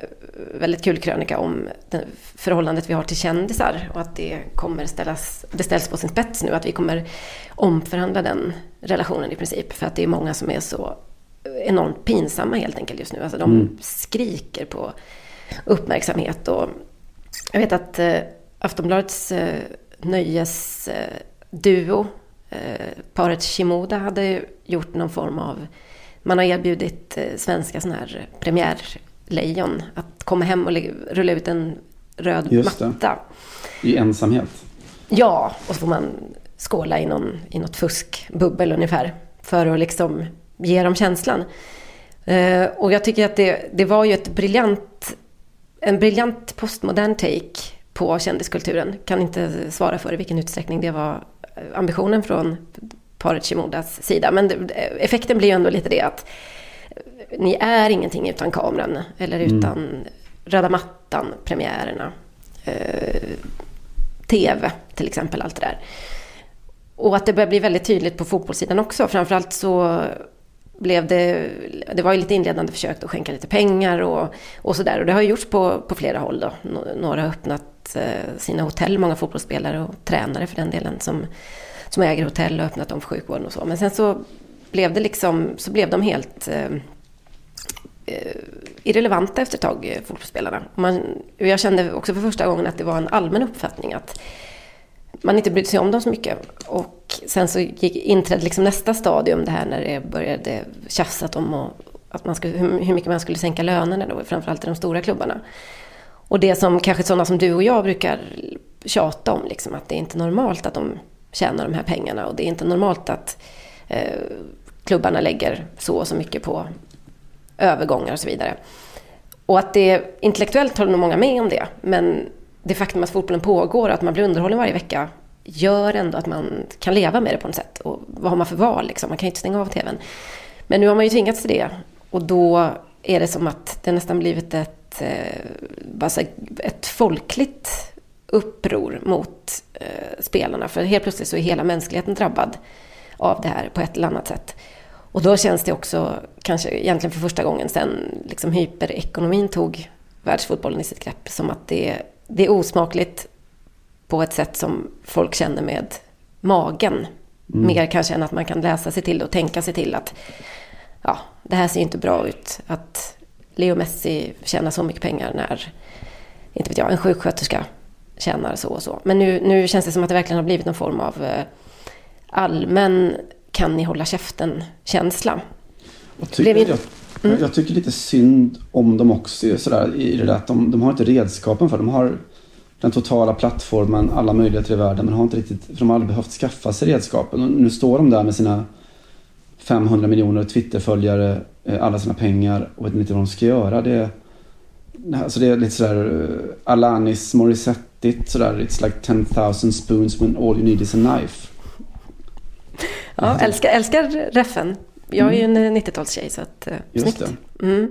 väldigt kul krönika om det förhållandet vi har till kändisar och att det kommer ställas, det ställs på sin spets nu, att vi kommer omförhandla den relationen i princip. För att det är många som är så enormt pinsamma helt enkelt just nu. Alltså de Mm. skriker på uppmärksamhet och jag vet att eh, Aftonbladets eh, nöjesduo, eh, paret Shimoda, hade gjort någon form av... Man har erbjudit svenska sådana här premiärlejon att komma hem och rulla ut en röd Just det. matta. I ensamhet. Ja, och så får man skåla i, någon, i något fuskbubbel ungefär. För att liksom ge dem känslan. Eh, och jag tycker att det, det var ju ett briljant, en briljant postmodern take på kändiskulturen. Kan inte svara för i vilken utsträckning det var eh, ambitionen från paret Shimodas sida. Men det, effekten blir ju ändå lite det att ni är ingenting utan kameran. Eller utan röda mattan, premiärerna. Eh, TV till exempel, allt det där. Och att det börjar bli väldigt tydligt på fotbollssidan också. Framförallt så blev det, det var ju lite inledande försök att skänka lite pengar och, och sådär. Och det har ju gjorts på, på flera håll då. Nå- Några har öppnat eh, sina hotell, många fotbollsspelare och tränare för den delen som, som äger hotell och öppnat dem för sjukvården och så. Men sen så blev det liksom, så blev de helt eh, eh irrelevanta efter ett tag, eh, fotbollsspelarna. Man, jag kände också för första gången att det var en allmän uppfattning att man inte brydde sig om dem så mycket. Och sen så gick, inträdde liksom nästa stadium, det här när det började tjafsat om och, att man skulle, hur hur mycket man skulle sänka lönerna då, framförallt i de stora klubbarna. Och det som kanske sådana som du och jag brukar tjata om, liksom, att det är inte normalt att de tjänar de här pengarna och det är inte normalt att eh, klubbarna lägger så och så mycket på övergångar och så vidare. Och att det intellektuellt håller nog många med om det, men det faktum att fotbollen pågår och att man blir underhållen varje vecka gör ändå att man kan leva med det på något sätt. Och vad har man för val liksom? Man kan ju inte stänga av TVn. Men nu har man ju tvingats till det. Och då är det som att det nästan blivit ett, eh, ett folkligt uppror mot eh, spelarna. För helt plötsligt så är hela mänskligheten drabbad av det här på ett eller annat sätt. Och då känns det också, kanske egentligen för första gången sen liksom hyperekonomin tog världsfotbollen i sitt grepp, som att det, det är osmakligt på ett sätt som folk känner med magen. Mer kanske än att man kan läsa sig till det och tänka sig till att ja, det här ser inte bra ut. Att Leo Messi tjänar så mycket pengar när, inte vet jag, en sjuksköterska tjänar så och så. Men nu, nu känns det som att det verkligen har blivit någon form av eh, allmän kan ni hålla käften-känsla. Jag, Jag, jag tycker lite synd om dem också sådär, i det där att de, de har inte redskapen för det. De har den totala plattformen, alla möjligheter i världen men har inte riktigt, för de har aldrig behövt skaffa sig redskapen. Och nu står de där med sina 500 miljoner Twitterföljare, eh, alla sina pengar och vet inte vad de ska göra. Det, alltså det är lite sådär uh, Alanis Morissette sådär. It's like 10,000 spoons when all you need is a knife. Ja, älskar, älskar reffen. Jag är ju en 90-talstjej så att, eh, Just snyggt. det. Mm.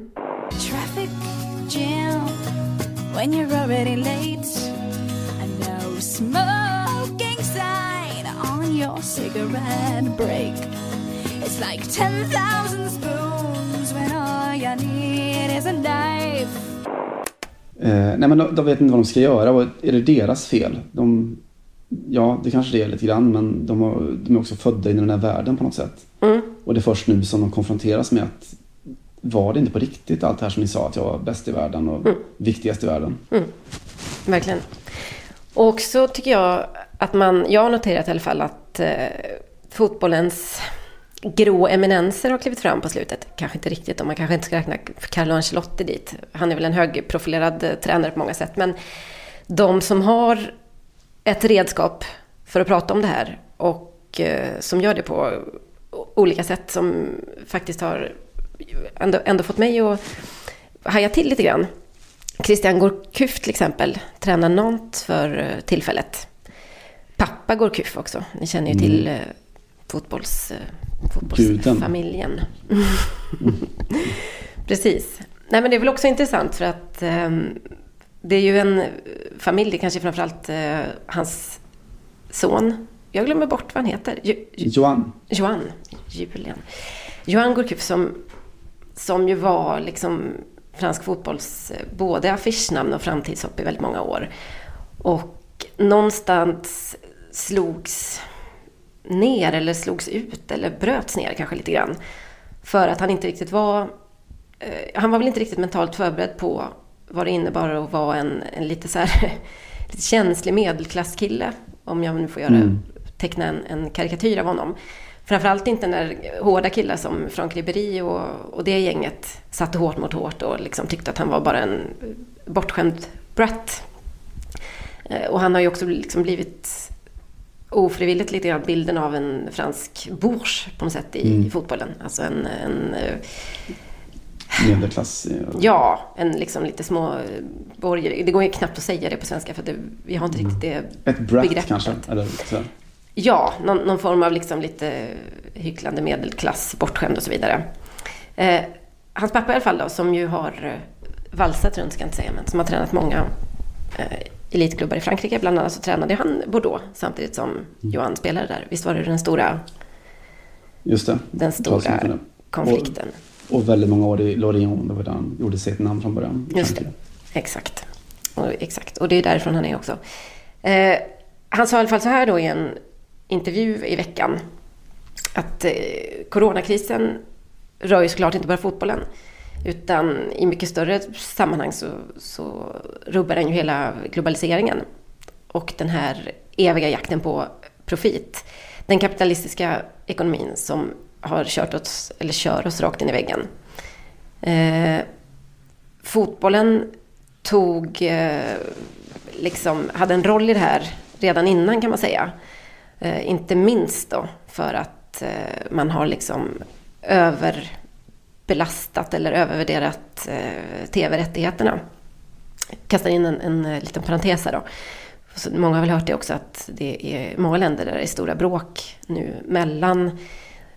Traffic jam when you're already late. And no smoking sign on your cigarette break. It's like 10,000 spoons when all you need is a knife. Eh, nej men de, de vet inte vad de ska göra och är det deras fel? De, ja, det kanske det är lite grann men de, har, de är också födda in i den här världen på något sätt. Mm. Och det är först nu som de konfronteras med att var det inte på riktigt allt det här som ni sa att jag var bäst i världen och viktigast i världen? Mm. Verkligen. Och också tycker jag att man, jag har noterat i alla fall att eh, fotbollens grå eminenser har klivit fram på slutet. Kanske inte riktigt, och man kanske inte ska räkna Carlo Ancelotti dit. Han är väl en högprofilerad eh, tränare på många sätt. Men de som har ett redskap för att prata om det här och eh, som gör det på olika sätt som faktiskt har ändå, ändå fått mig att haja till lite grann. Christian Gourcuff till exempel tränar Nantes för eh, tillfället. Pappa Gourcuff också. Ni känner ju till eh, fotbolls, fotbollsfamiljen. Precis. Nej men det är väl också intressant för att eh, det är ju en familj, det kanske framförallt eh, hans son. Jag glömmer bort vad han heter. Ju, Johan. Johan. Julian. Johan Gourcuff som, som ju var liksom fransk fotbolls eh, både affischnamn och framtidshopp i väldigt många år. Och någonstans slogs ner eller slogs ut eller bröts ner kanske lite grann. För att han inte riktigt var... Eh, han var väl inte riktigt mentalt förberedd på vad det innebar att vara en, en lite så här lite känslig medelklasskille. Om jag nu får göra, Mm. teckna en, en karikatyr av honom. Framförallt inte när hårda killar som Franck Ribéry och, och det gänget satte hårt mot hårt och liksom tyckte att han var bara en bortskämd brat. Eh, Och han har ju också liksom blivit ofrivilligt lite grann bilden av en fransk bourge på något sätt i, Mm. fotbollen. Alltså en, en eh, Medelklass. eh, ja, en liksom lite små eh, borgare. Det går ju knappt att säga det på svenska för det, vi har inte riktigt det Ett brat begreppet. kanske? Eller. Ja, någon, någon form av liksom lite hycklande medelklass, bortskämd och så vidare. Eh, hans pappa i alla fall då, som ju har eh, valsat runt, ska jag inte säga, men som har tränat många eh, elitklubbar i Frankrike. Bland annat så tränade han Bordeaux samtidigt som Johan spelade där. Visst var det den stora, Just det. den stora konflikten? Och, och väldigt många år i Lorient. Det var där han gjorde sitt namn från början. Just det. Exakt. Och, exakt. Och det är därifrån han är också. Eh, han sa i alla fall så här då i en intervju i veckan. Att eh, coronakrisen rör ju såklart inte bara fotbollen. Utan i mycket större sammanhang så, så rubbar den ju hela globaliseringen. Och den här eviga jakten på profit. Den kapitalistiska ekonomin som har kört oss, eller kör oss rakt in i väggen. Eh, fotbollen tog, eh, liksom, hade en roll i det här redan innan kan man säga. Eh, inte minst då för att eh, man har liksom överbelastat eller övervärderat eh, tv-rättigheterna. Kastar in en, en eh, liten parentes här då. Så många har väl hört det också att det är många länder där det är stora bråk nu mellan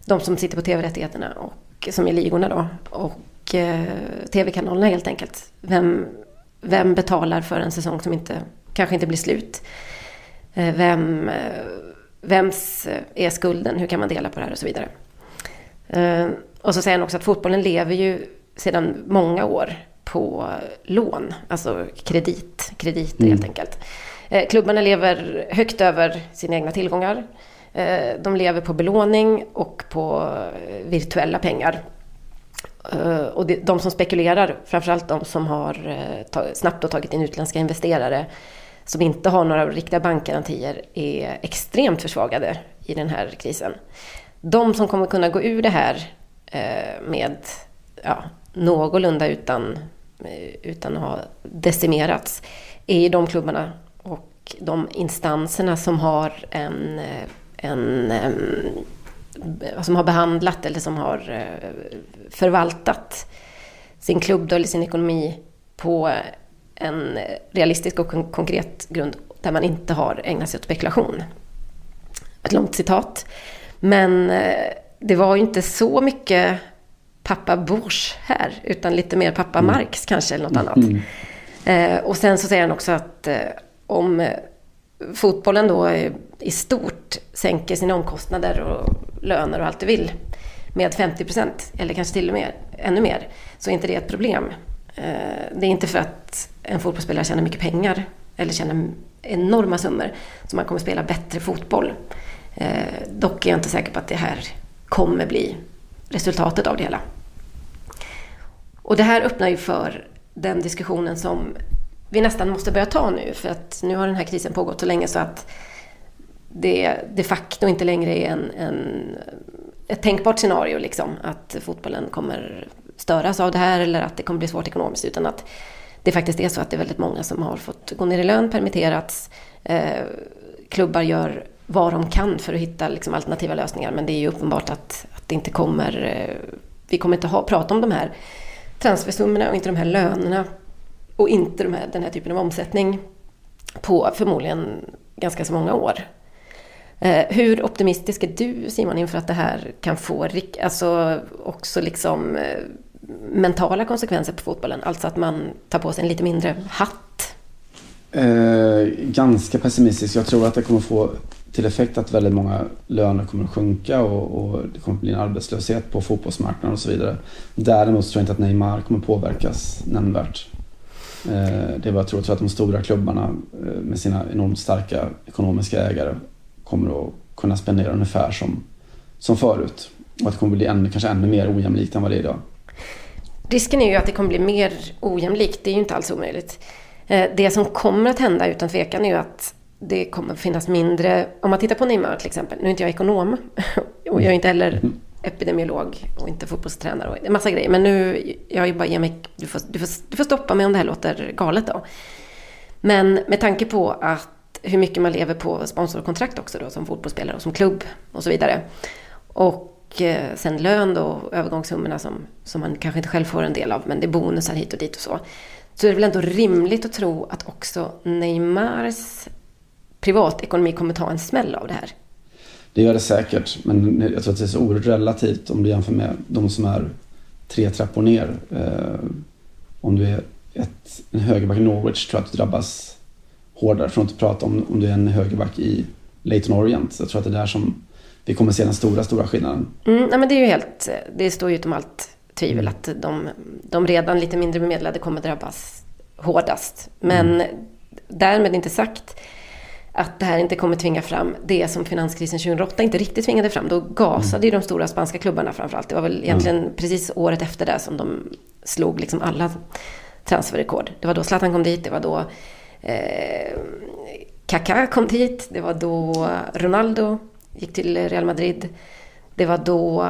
de som sitter på tv-rättigheterna och som är ligorna då och eh, tv-kanalerna helt enkelt. Vem, vem betalar för en säsong som inte, kanske inte blir slut? Eh, vem, eh, vems är skulden? Hur kan man dela på det här och så vidare. Eh, och så säger han också att fotbollen lever ju sedan många år på lån, alltså kredit, krediter Mm. helt enkelt. Eh, Klubbarna lever högt över sina egna tillgångar. Eh, de lever på belåning och på eh, virtuella pengar. Eh, och de som spekulerar, framförallt de som har snabbt har tagit in utländska investerare som inte har några riktiga bankgarantier är extremt försvagade i den här krisen. De som kommer kunna gå ur det här med ja, någorlunda utan, utan att ha decimerats är ju de klubbarna och de instanserna som har en, en som har behandlat eller som har eh, förvaltat sin klubb då, eller sin ekonomi på en realistisk och kon- konkret grund där man inte har ägnat sig åt spekulation. Ett långt citat. Men eh, det var ju inte så mycket pappa Bush här, utan lite mer pappa Marx kanske, eller något annat. Eh, och sen så säger han också att om fotbollen då i stort sänker sina omkostnader och löner och allt du vill med 50 procent, eller kanske till och med ännu mer, så är inte det ett problem. Eh, det är inte för att en fotbollsspelare tjänar mycket pengar eller tjänar enorma summor som man kommer spela bättre fotboll. Eh, dock är jag inte säker på att det här kommer bli resultatet av det hela. Och det här öppnar ju för den diskussionen som vi nästan måste börja ta nu. För att nu har den här krisen pågått så länge så att det de facto inte längre är en, en, ett tänkbart scenario. Liksom, att fotbollen kommer störas av det här eller att det kommer bli svårt ekonomiskt. Utan att det faktiskt är så att det är väldigt många som har fått gå ner i lön, permitterats. Eh, klubbar gör vad de kan för att hitta liksom, alternativa lösningar. Men det är ju uppenbart att, att det inte kommer... Eh, vi kommer inte ha, prata om de här transfersummorna och inte de här lönerna och inte de här, den här typen av omsättning på förmodligen ganska så många år. Eh, hur optimistisk är du Simon inför att det här kan få alltså också liksom eh, mentala konsekvenser på fotbollen? Alltså att man tar på sig en lite mindre hatt. Eh, ganska pessimistisk. Jag tror att det kommer få till effekt att väldigt många löner kommer att sjunka och, och det kommer att bli en arbetslöshet på fotbollsmarknaden och så vidare. Däremot tror jag inte att Neymar kommer påverkas nämnvärt. Eh, det är vad jag tror. Jag tror att de stora klubbarna eh, med sina enormt starka ekonomiska ägare kommer att kunna spendera ungefär som, som förut. Och att det kommer bli ännu, kanske ännu mer ojämlikt än vad det är idag. Risken är ju att det kommer bli mer ojämlikt. Det är ju inte alls omöjligt. Eh, Det som kommer att hända utan tvekan är ju att det kommer att finnas mindre... Om man tittar på Neymar till exempel. Nu är inte jag ekonom och jag är inte heller epidemiolog och inte fotbollstränare och en massa grejer. Men nu, jag är bara ge mig, du får, du, får, du får stoppa mig om det här låter galet då. Men med tanke på att hur mycket man lever på sponsorkontrakt också då som fotbollsspelare och som klubb och så vidare. Och eh, sen lön då, övergångssummorna som, som man kanske inte själv får en del av, men det är bonusar hit och dit och så. Så är det väl ändå rimligt att tro att också Neymars privatekonomi kommer ta en smäll av det här. Det gör det säkert, men jag tror att det är så oerhört relativt om du jämför med de som är tre trappor ner. Eh, om du är ett, en högerback i Norwich tror jag att du drabbas hårdare. För att inte prata om om du är en högerback i Leyton Orient. Så jag tror att det är där som vi kommer se den stora, stora skillnaden. Mm, nej men det är ju helt, det står ju utom allt tvivel att de, de redan lite mindre bemedlade kommer drabbas hårdast. Men därmed inte sagt att det här inte kommer tvinga fram det som finanskrisen 2008 inte riktigt tvingade fram. Då gasade ju de stora spanska klubbarna framförallt. Det var väl egentligen precis året efter det som de slog liksom alla transferrekord. Det var då Zlatan kom dit, det var då eh, Kaká kom dit, det var då Ronaldo gick till Real Madrid. Det var då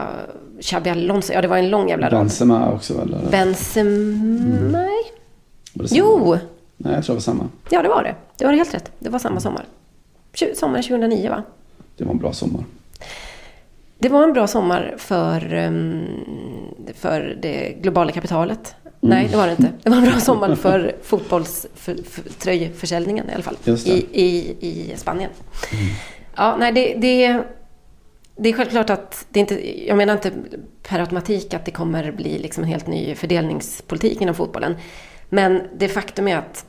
Xabi Alonso, ja det var en lång jävla rad. Benzema också eller? Benzema? Nej. Var det samma? Jo! Nej, jag tror det var samma. Ja, det var det. Det var helt rätt. Det var samma sommar. Sommaren 2009, va? Det var en bra sommar. Det var en bra sommar för, ehm, för det globala kapitalet. Nej, det var det inte. Det var en bra sommar för fotbollströjförsäljningen i alla fall. I, i, I Spanien. Ja, nej, det, det, det är självklart att det inte... Jag menar inte per automatik att det kommer bli liksom en helt ny fördelningspolitik inom fotbollen. Men det faktum är att...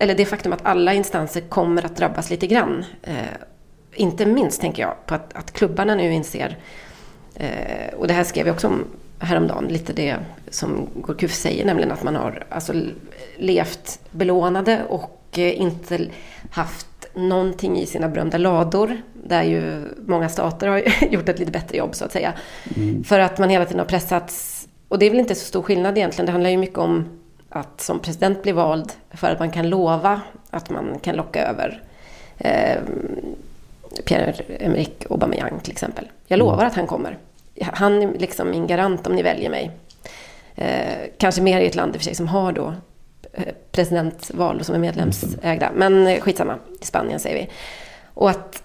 Eller det faktum att alla instanser kommer att drabbas lite grann. Eh, inte minst tänker jag på att, att klubbarna nu inser Eh, och det här skrev jag också om häromdagen, lite det som Gourcuff säger, nämligen att man har alltså levt belånade och eh, inte haft någonting i sina berömda lador, där ju många stater har gjort ett lite bättre jobb så att säga. För att man hela tiden har pressats, och det är väl inte så stor skillnad egentligen, det handlar ju mycket om att som president bli vald för att man kan lova att man kan locka över eh, Pierre-Emerick Aubameyang till exempel. Jag lovar att han kommer. Han är liksom min garant om ni väljer mig. Eh, kanske mer i ett land i och för sig som har då eh, presidentval och som är medlemsägda. Men eh, skitsamma, i Spanien säger vi. Och att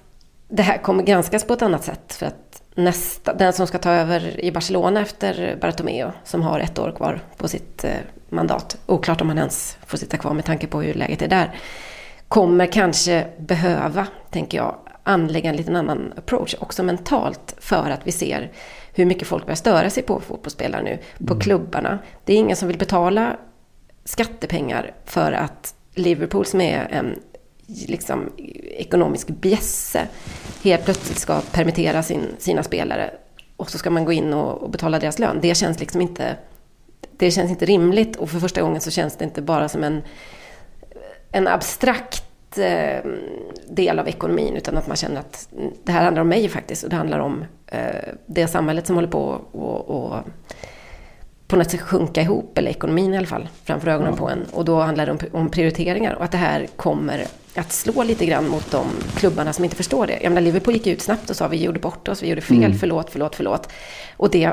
det här kommer granskas på ett annat sätt. För att nästa, den som ska ta över i Barcelona efter Bartomeu, som har ett år kvar på sitt eh, mandat, oklart om han ens får sitta kvar med tanke på hur läget är där, kommer kanske behöva, tänker jag, anlägga en liten annan approach, också mentalt, för att vi ser hur mycket folk börjar störa sig på fotbollsspelare nu, på klubbarna. Det är ingen som vill betala skattepengar för att Liverpool, som är en liksom, ekonomisk bjässe, helt plötsligt ska permittera sin, sina spelare och så ska man gå in och, och betala deras lön. Det känns liksom inte, det känns inte rimligt och för första gången så känns det inte bara som en, en abstrakt eh, del av ekonomin utan att man känner att det här handlar om mig faktiskt och det handlar om eh, det samhället som håller på och, och på något sätt sjunka ihop, eller ekonomin i alla fall, framför ögonen Ja. på en. Och då handlar det om, om prioriteringar och att det här kommer att slå lite grann mot de klubbarna som inte förstår det. Jag menar, Liverpool gick ut snabbt och sa vi gjorde bort oss, vi gjorde fel, Mm. förlåt, förlåt, förlåt. Och det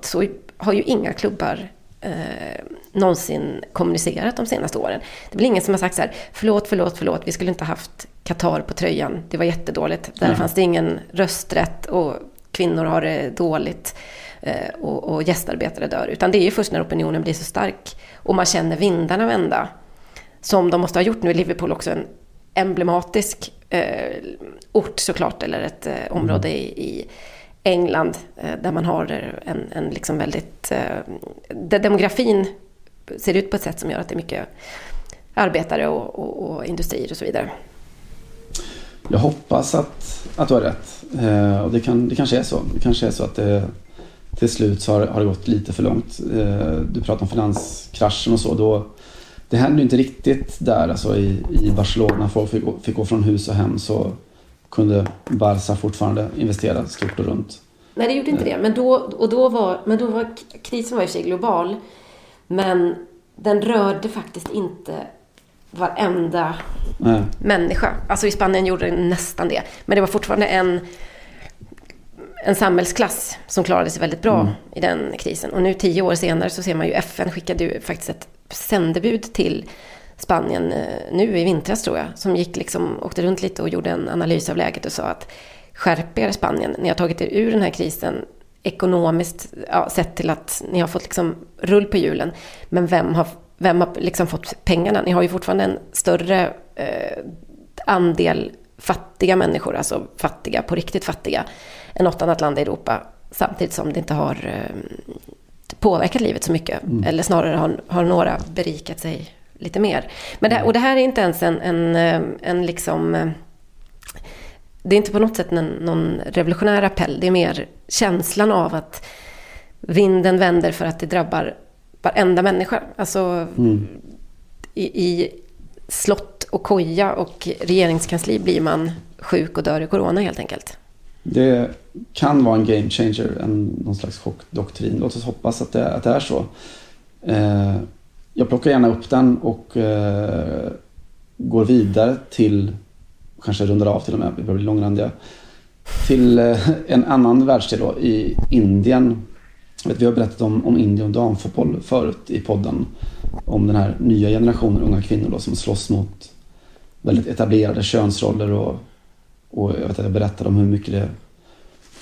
så har ju inga klubbar eh, någonsin kommunicerat de senaste åren. Det är väl ingen som har sagt så här, förlåt, förlåt, förlåt, vi skulle inte ha haft Qatar på tröjan, det var jättedåligt. Där Ja. fanns det ingen rösträtt och kvinnor har det dåligt eh, och, och gästarbetare dör. Utan det är ju först när opinionen blir så stark och man känner vindarna vända, som de måste ha gjort nu i Liverpool också, en emblematisk eh, ort såklart, eller ett eh, område i, i England eh, där man har en, en liksom väldigt... Eh, där demografin ser ut på ett sätt som gör att det är mycket arbetare och, och, och industrier och så vidare. Jag hoppas att, att du har rätt. Eh, och det, kan, det kanske är så. Det kanske är så att det, till slut så har, har det gått lite för långt. Eh, du pratar om finanskraschen och så. Då, det hände ju inte riktigt där alltså i, i Barcelona. Folk fick, gå- fick gå från hus och hem så kunde Barca fortfarande investera stort och runt. Nej, det gjorde inte det. Men då, och då var, men då var krisen var i sig global. Men den rörde faktiskt inte varenda Nej. människa. Alltså i Spanien gjorde den nästan det. Men det var fortfarande en, en samhällsklass som klarade sig väldigt bra Mm. i den krisen. Och nu tio år senare så ser man ju FN skickade ju faktiskt ett sändebud till Spanien eh, nu i vintras tror jag. Som gick liksom, åkte runt lite och gjorde en analys av läget och sa att skärp er Spanien. Ni har tagit er ur den här krisen ekonomiskt ja, sett till att ni har fått liksom rull på hjulen. Men vem har, vem har liksom fått pengarna? Ni har ju fortfarande en större eh, andel fattiga människor, alltså fattiga, på riktigt fattiga, än något annat land i Europa. Samtidigt som det inte har eh, påverkat livet så mycket. Mm. Eller snarare har, har några berikat sig lite mer. Men det, och det här är inte ens en, en, eh, en liksom... eh, Det är inte på något sätt en, någon revolutionär appell. Det är mer känslan av att vinden vänder för att det drabbar varenda människa. Alltså Mm. i, i slott och koja och regeringskansli blir man sjuk och dör i corona helt enkelt. Det kan vara en game changer, en, någon slags chockdoktrin. Låt oss hoppas att det, att det är så. Eh, jag plockar gärna upp den och eh, går vidare till, kanske rundar av till och med, vi börjar bli långrandiga, till eh, en annan världsdel då, i Indien. Vet, vi har berättat om, om Indien och damfotboll förut i podden. Om den här nya generationen unga kvinnor då, som slåss mot väldigt etablerade könsroller och, och jag vet att jag berättade om hur mycket det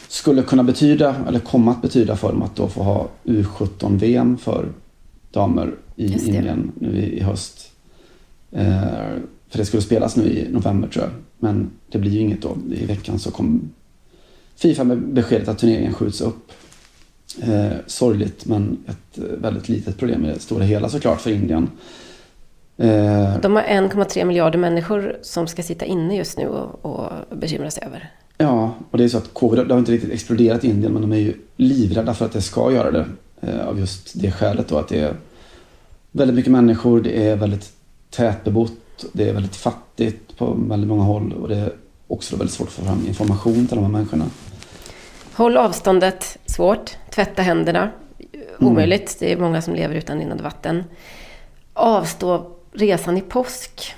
skulle kunna betyda, eller komma att betyda för dem att då få ha U17-VM för damer i. Indien nu i, i höst. Eh, för det skulle spelas nu i november tror jag. Men det blir ju inget då. I veckan så kom Fifa med beskedet att turneringen skjuts upp. Eh, sorgligt men ett eh, väldigt litet problem i det stora hela såklart för Indien. Eh, De har 1,3 miljarder människor som ska sitta inne just nu och, och bekymra sig över. Ja, och det är så att covid det har inte riktigt exploderat i Indien men de är ju livrädda för att det ska göra det. Eh, av just det skälet då att det är väldigt mycket människor, det är väldigt tätbebott, det är väldigt fattigt på väldigt många håll och det är också väldigt svårt att få fram information till de här människorna. Håll avståndet, svårt. Tvätta händerna, omöjligt. Det är många som lever utan rinnande vatten. Avstå resan i påsk.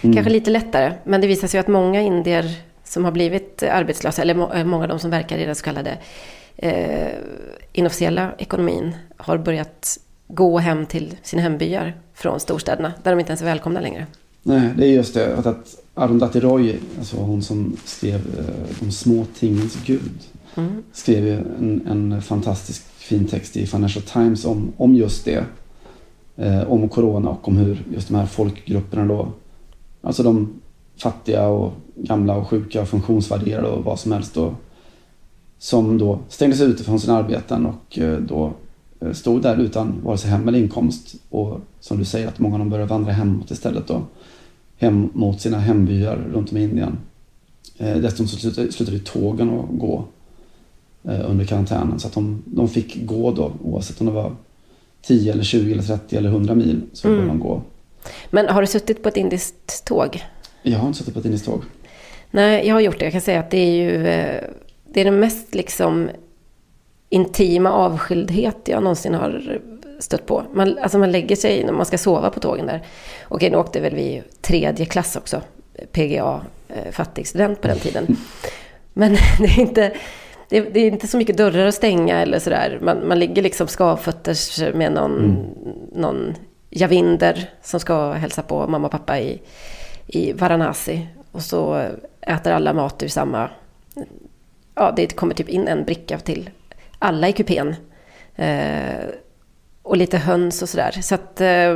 Mm. Kanske lite lättare, men det visar sig att många indier som har blivit arbetslösa, eller må- många av de som verkar i det så kallade eh, inofficiella ekonomin har börjat gå hem till sina hembyar från storstäderna, där de inte ens är välkomna längre. Nej, det är just det. Att, att Arundhati Roy, alltså hon som skrev eh, De små tingens gud, Mm. skrev ju en, en fantastisk fin text i Financial Times om, om just det. Eh, om corona och om hur just de här folkgrupperna då, alltså de fattiga och gamla och sjuka och funktionsvarierade och vad som helst då, som då stängdes ute från sina arbeten och eh, då eh, stod där utan vare sig hem eller inkomst. Och som du säger att många av dem började vandra hemåt istället då. Hem mot sina hembyar runt om i Indien. Eh, dessutom så slutade, tågen att gå under karantänen. Så att de, de fick gå då oavsett om det var 10 eller 20 eller 30 eller 100 mil så Mm. började de gå. Men har du suttit på ett indiskt tåg? Jag har inte suttit på ett indiskt tåg. Nej, jag har gjort det. Jag kan säga att det är ju det är den mest liksom intima avskildhet jag någonsin har stött på. Man, alltså man lägger sig när man ska sova på tågen där. Okej, nu åkte väl vi tredje klass också. PGA, eh, fattig student på den tiden. Men det är inte... Det är, det är inte så mycket dörrar att stänga eller sådär. Man, man ligger liksom skavfötters med någon, någon javinder som ska hälsa på mamma och pappa i, i Varanasi. Och så äter alla mat ur samma... Ja, det kommer typ in en bricka till alla i kupén. Eh, och lite höns och sådär. Så att eh,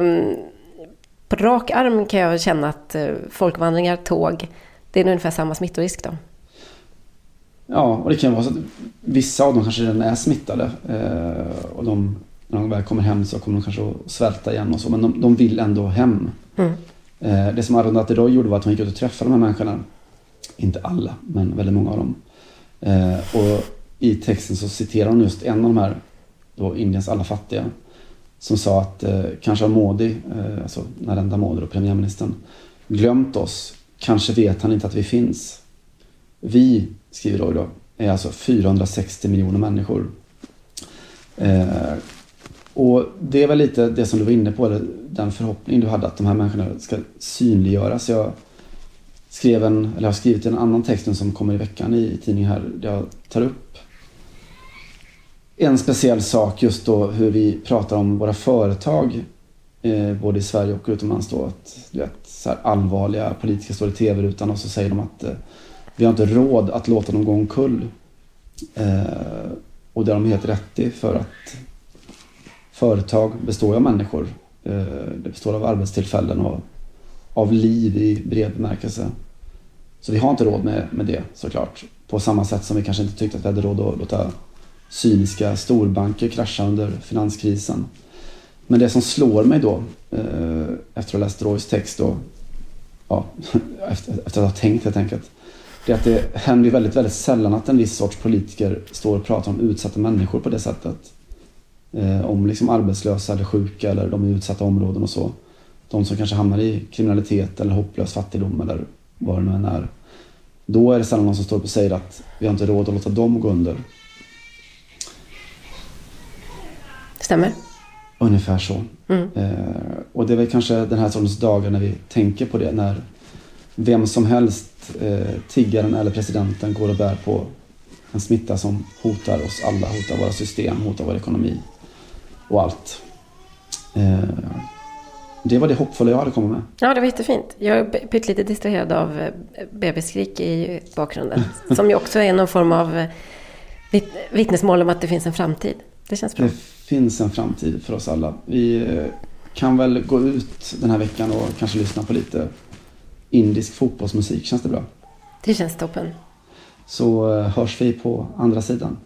på rak arm kan jag känna att eh, folkvandringar, tåg, det är ungefär samma smittorisk då. Ja, och det kan vara så att vissa av dem kanske redan är smittade. Eh, och de, när de väl kommer hem så kommer de kanske att svälta igen och så. Men de, de vill ändå hem. Mm. Eh, det som Arundhati Roy gjorde var att hon gick ut och träffade de här människorna. Inte alla, men väldigt många av dem. Eh, och i texten så citerar hon just en av de här, då Indiens alla fattiga. Som sa att eh, kanske har Modi, eh, alltså Narendra Modi och premiärministern, glömt oss. Kanske vet han inte att vi finns. Vi, skriver Roy då, är alltså 460 miljoner människor. Eh, och det är väl lite det som du var inne på, eller den förhoppning du hade att de här människorna ska synliggöras. Jag skrev en, eller har skrivit en annan text som kommer i veckan i, i tidningen här, där jag tar upp en speciell sak just då hur vi pratar om våra företag eh, både i Sverige och utomlands då. Att, du vet, så här allvarliga politiker står i tv-rutan och så säger de att eh, vi har inte råd att låta dem gå omkull. Eh, och det har de helt rätt i för att företag består av människor. Eh, det består av arbetstillfällen och av liv i bred bemärkelse. Så vi har inte råd med, med det såklart. På samma sätt som vi kanske inte tyckte att vi hade råd att låta cyniska storbanker krascha under finanskrisen. Men det som slår mig då, eh, efter att ha läst Roys text då, ja, efter, efter att ha tänkt helt enkelt, det är att det händer väldigt, väldigt sällan att en viss sorts politiker står och pratar om utsatta människor på det sättet. Eh, om liksom arbetslösa eller sjuka eller de i utsatta områden och så. De som kanske hamnar i kriminalitet eller hopplös fattigdom eller vad det nu än är. Då är det sällan någon som står upp och säger att vi har inte råd att låta dem gå under. Stämmer. Ungefär så. Mm. Eh, och det är väl kanske den här sortens dagar när vi tänker på det. När vem som helst, eh, tiggaren eller presidenten, går och bär på en smitta som hotar oss alla, hotar våra system, hotar vår ekonomi och allt. Eh, det var det hoppfulla jag hade kommit med. Ja, det var jättefint. Jag är pyttelite distraherad av eh, bebisskrik i bakgrunden. som ju också är någon form av eh, vitt- vittnesmål om att det finns en framtid. Det känns bra. Det finns en framtid för oss alla. Vi eh, kan väl gå ut den här veckan och kanske lyssna på lite indisk fotbollsmusik. Känns det bra? Det känns toppen. Så hörs vi på andra sidan.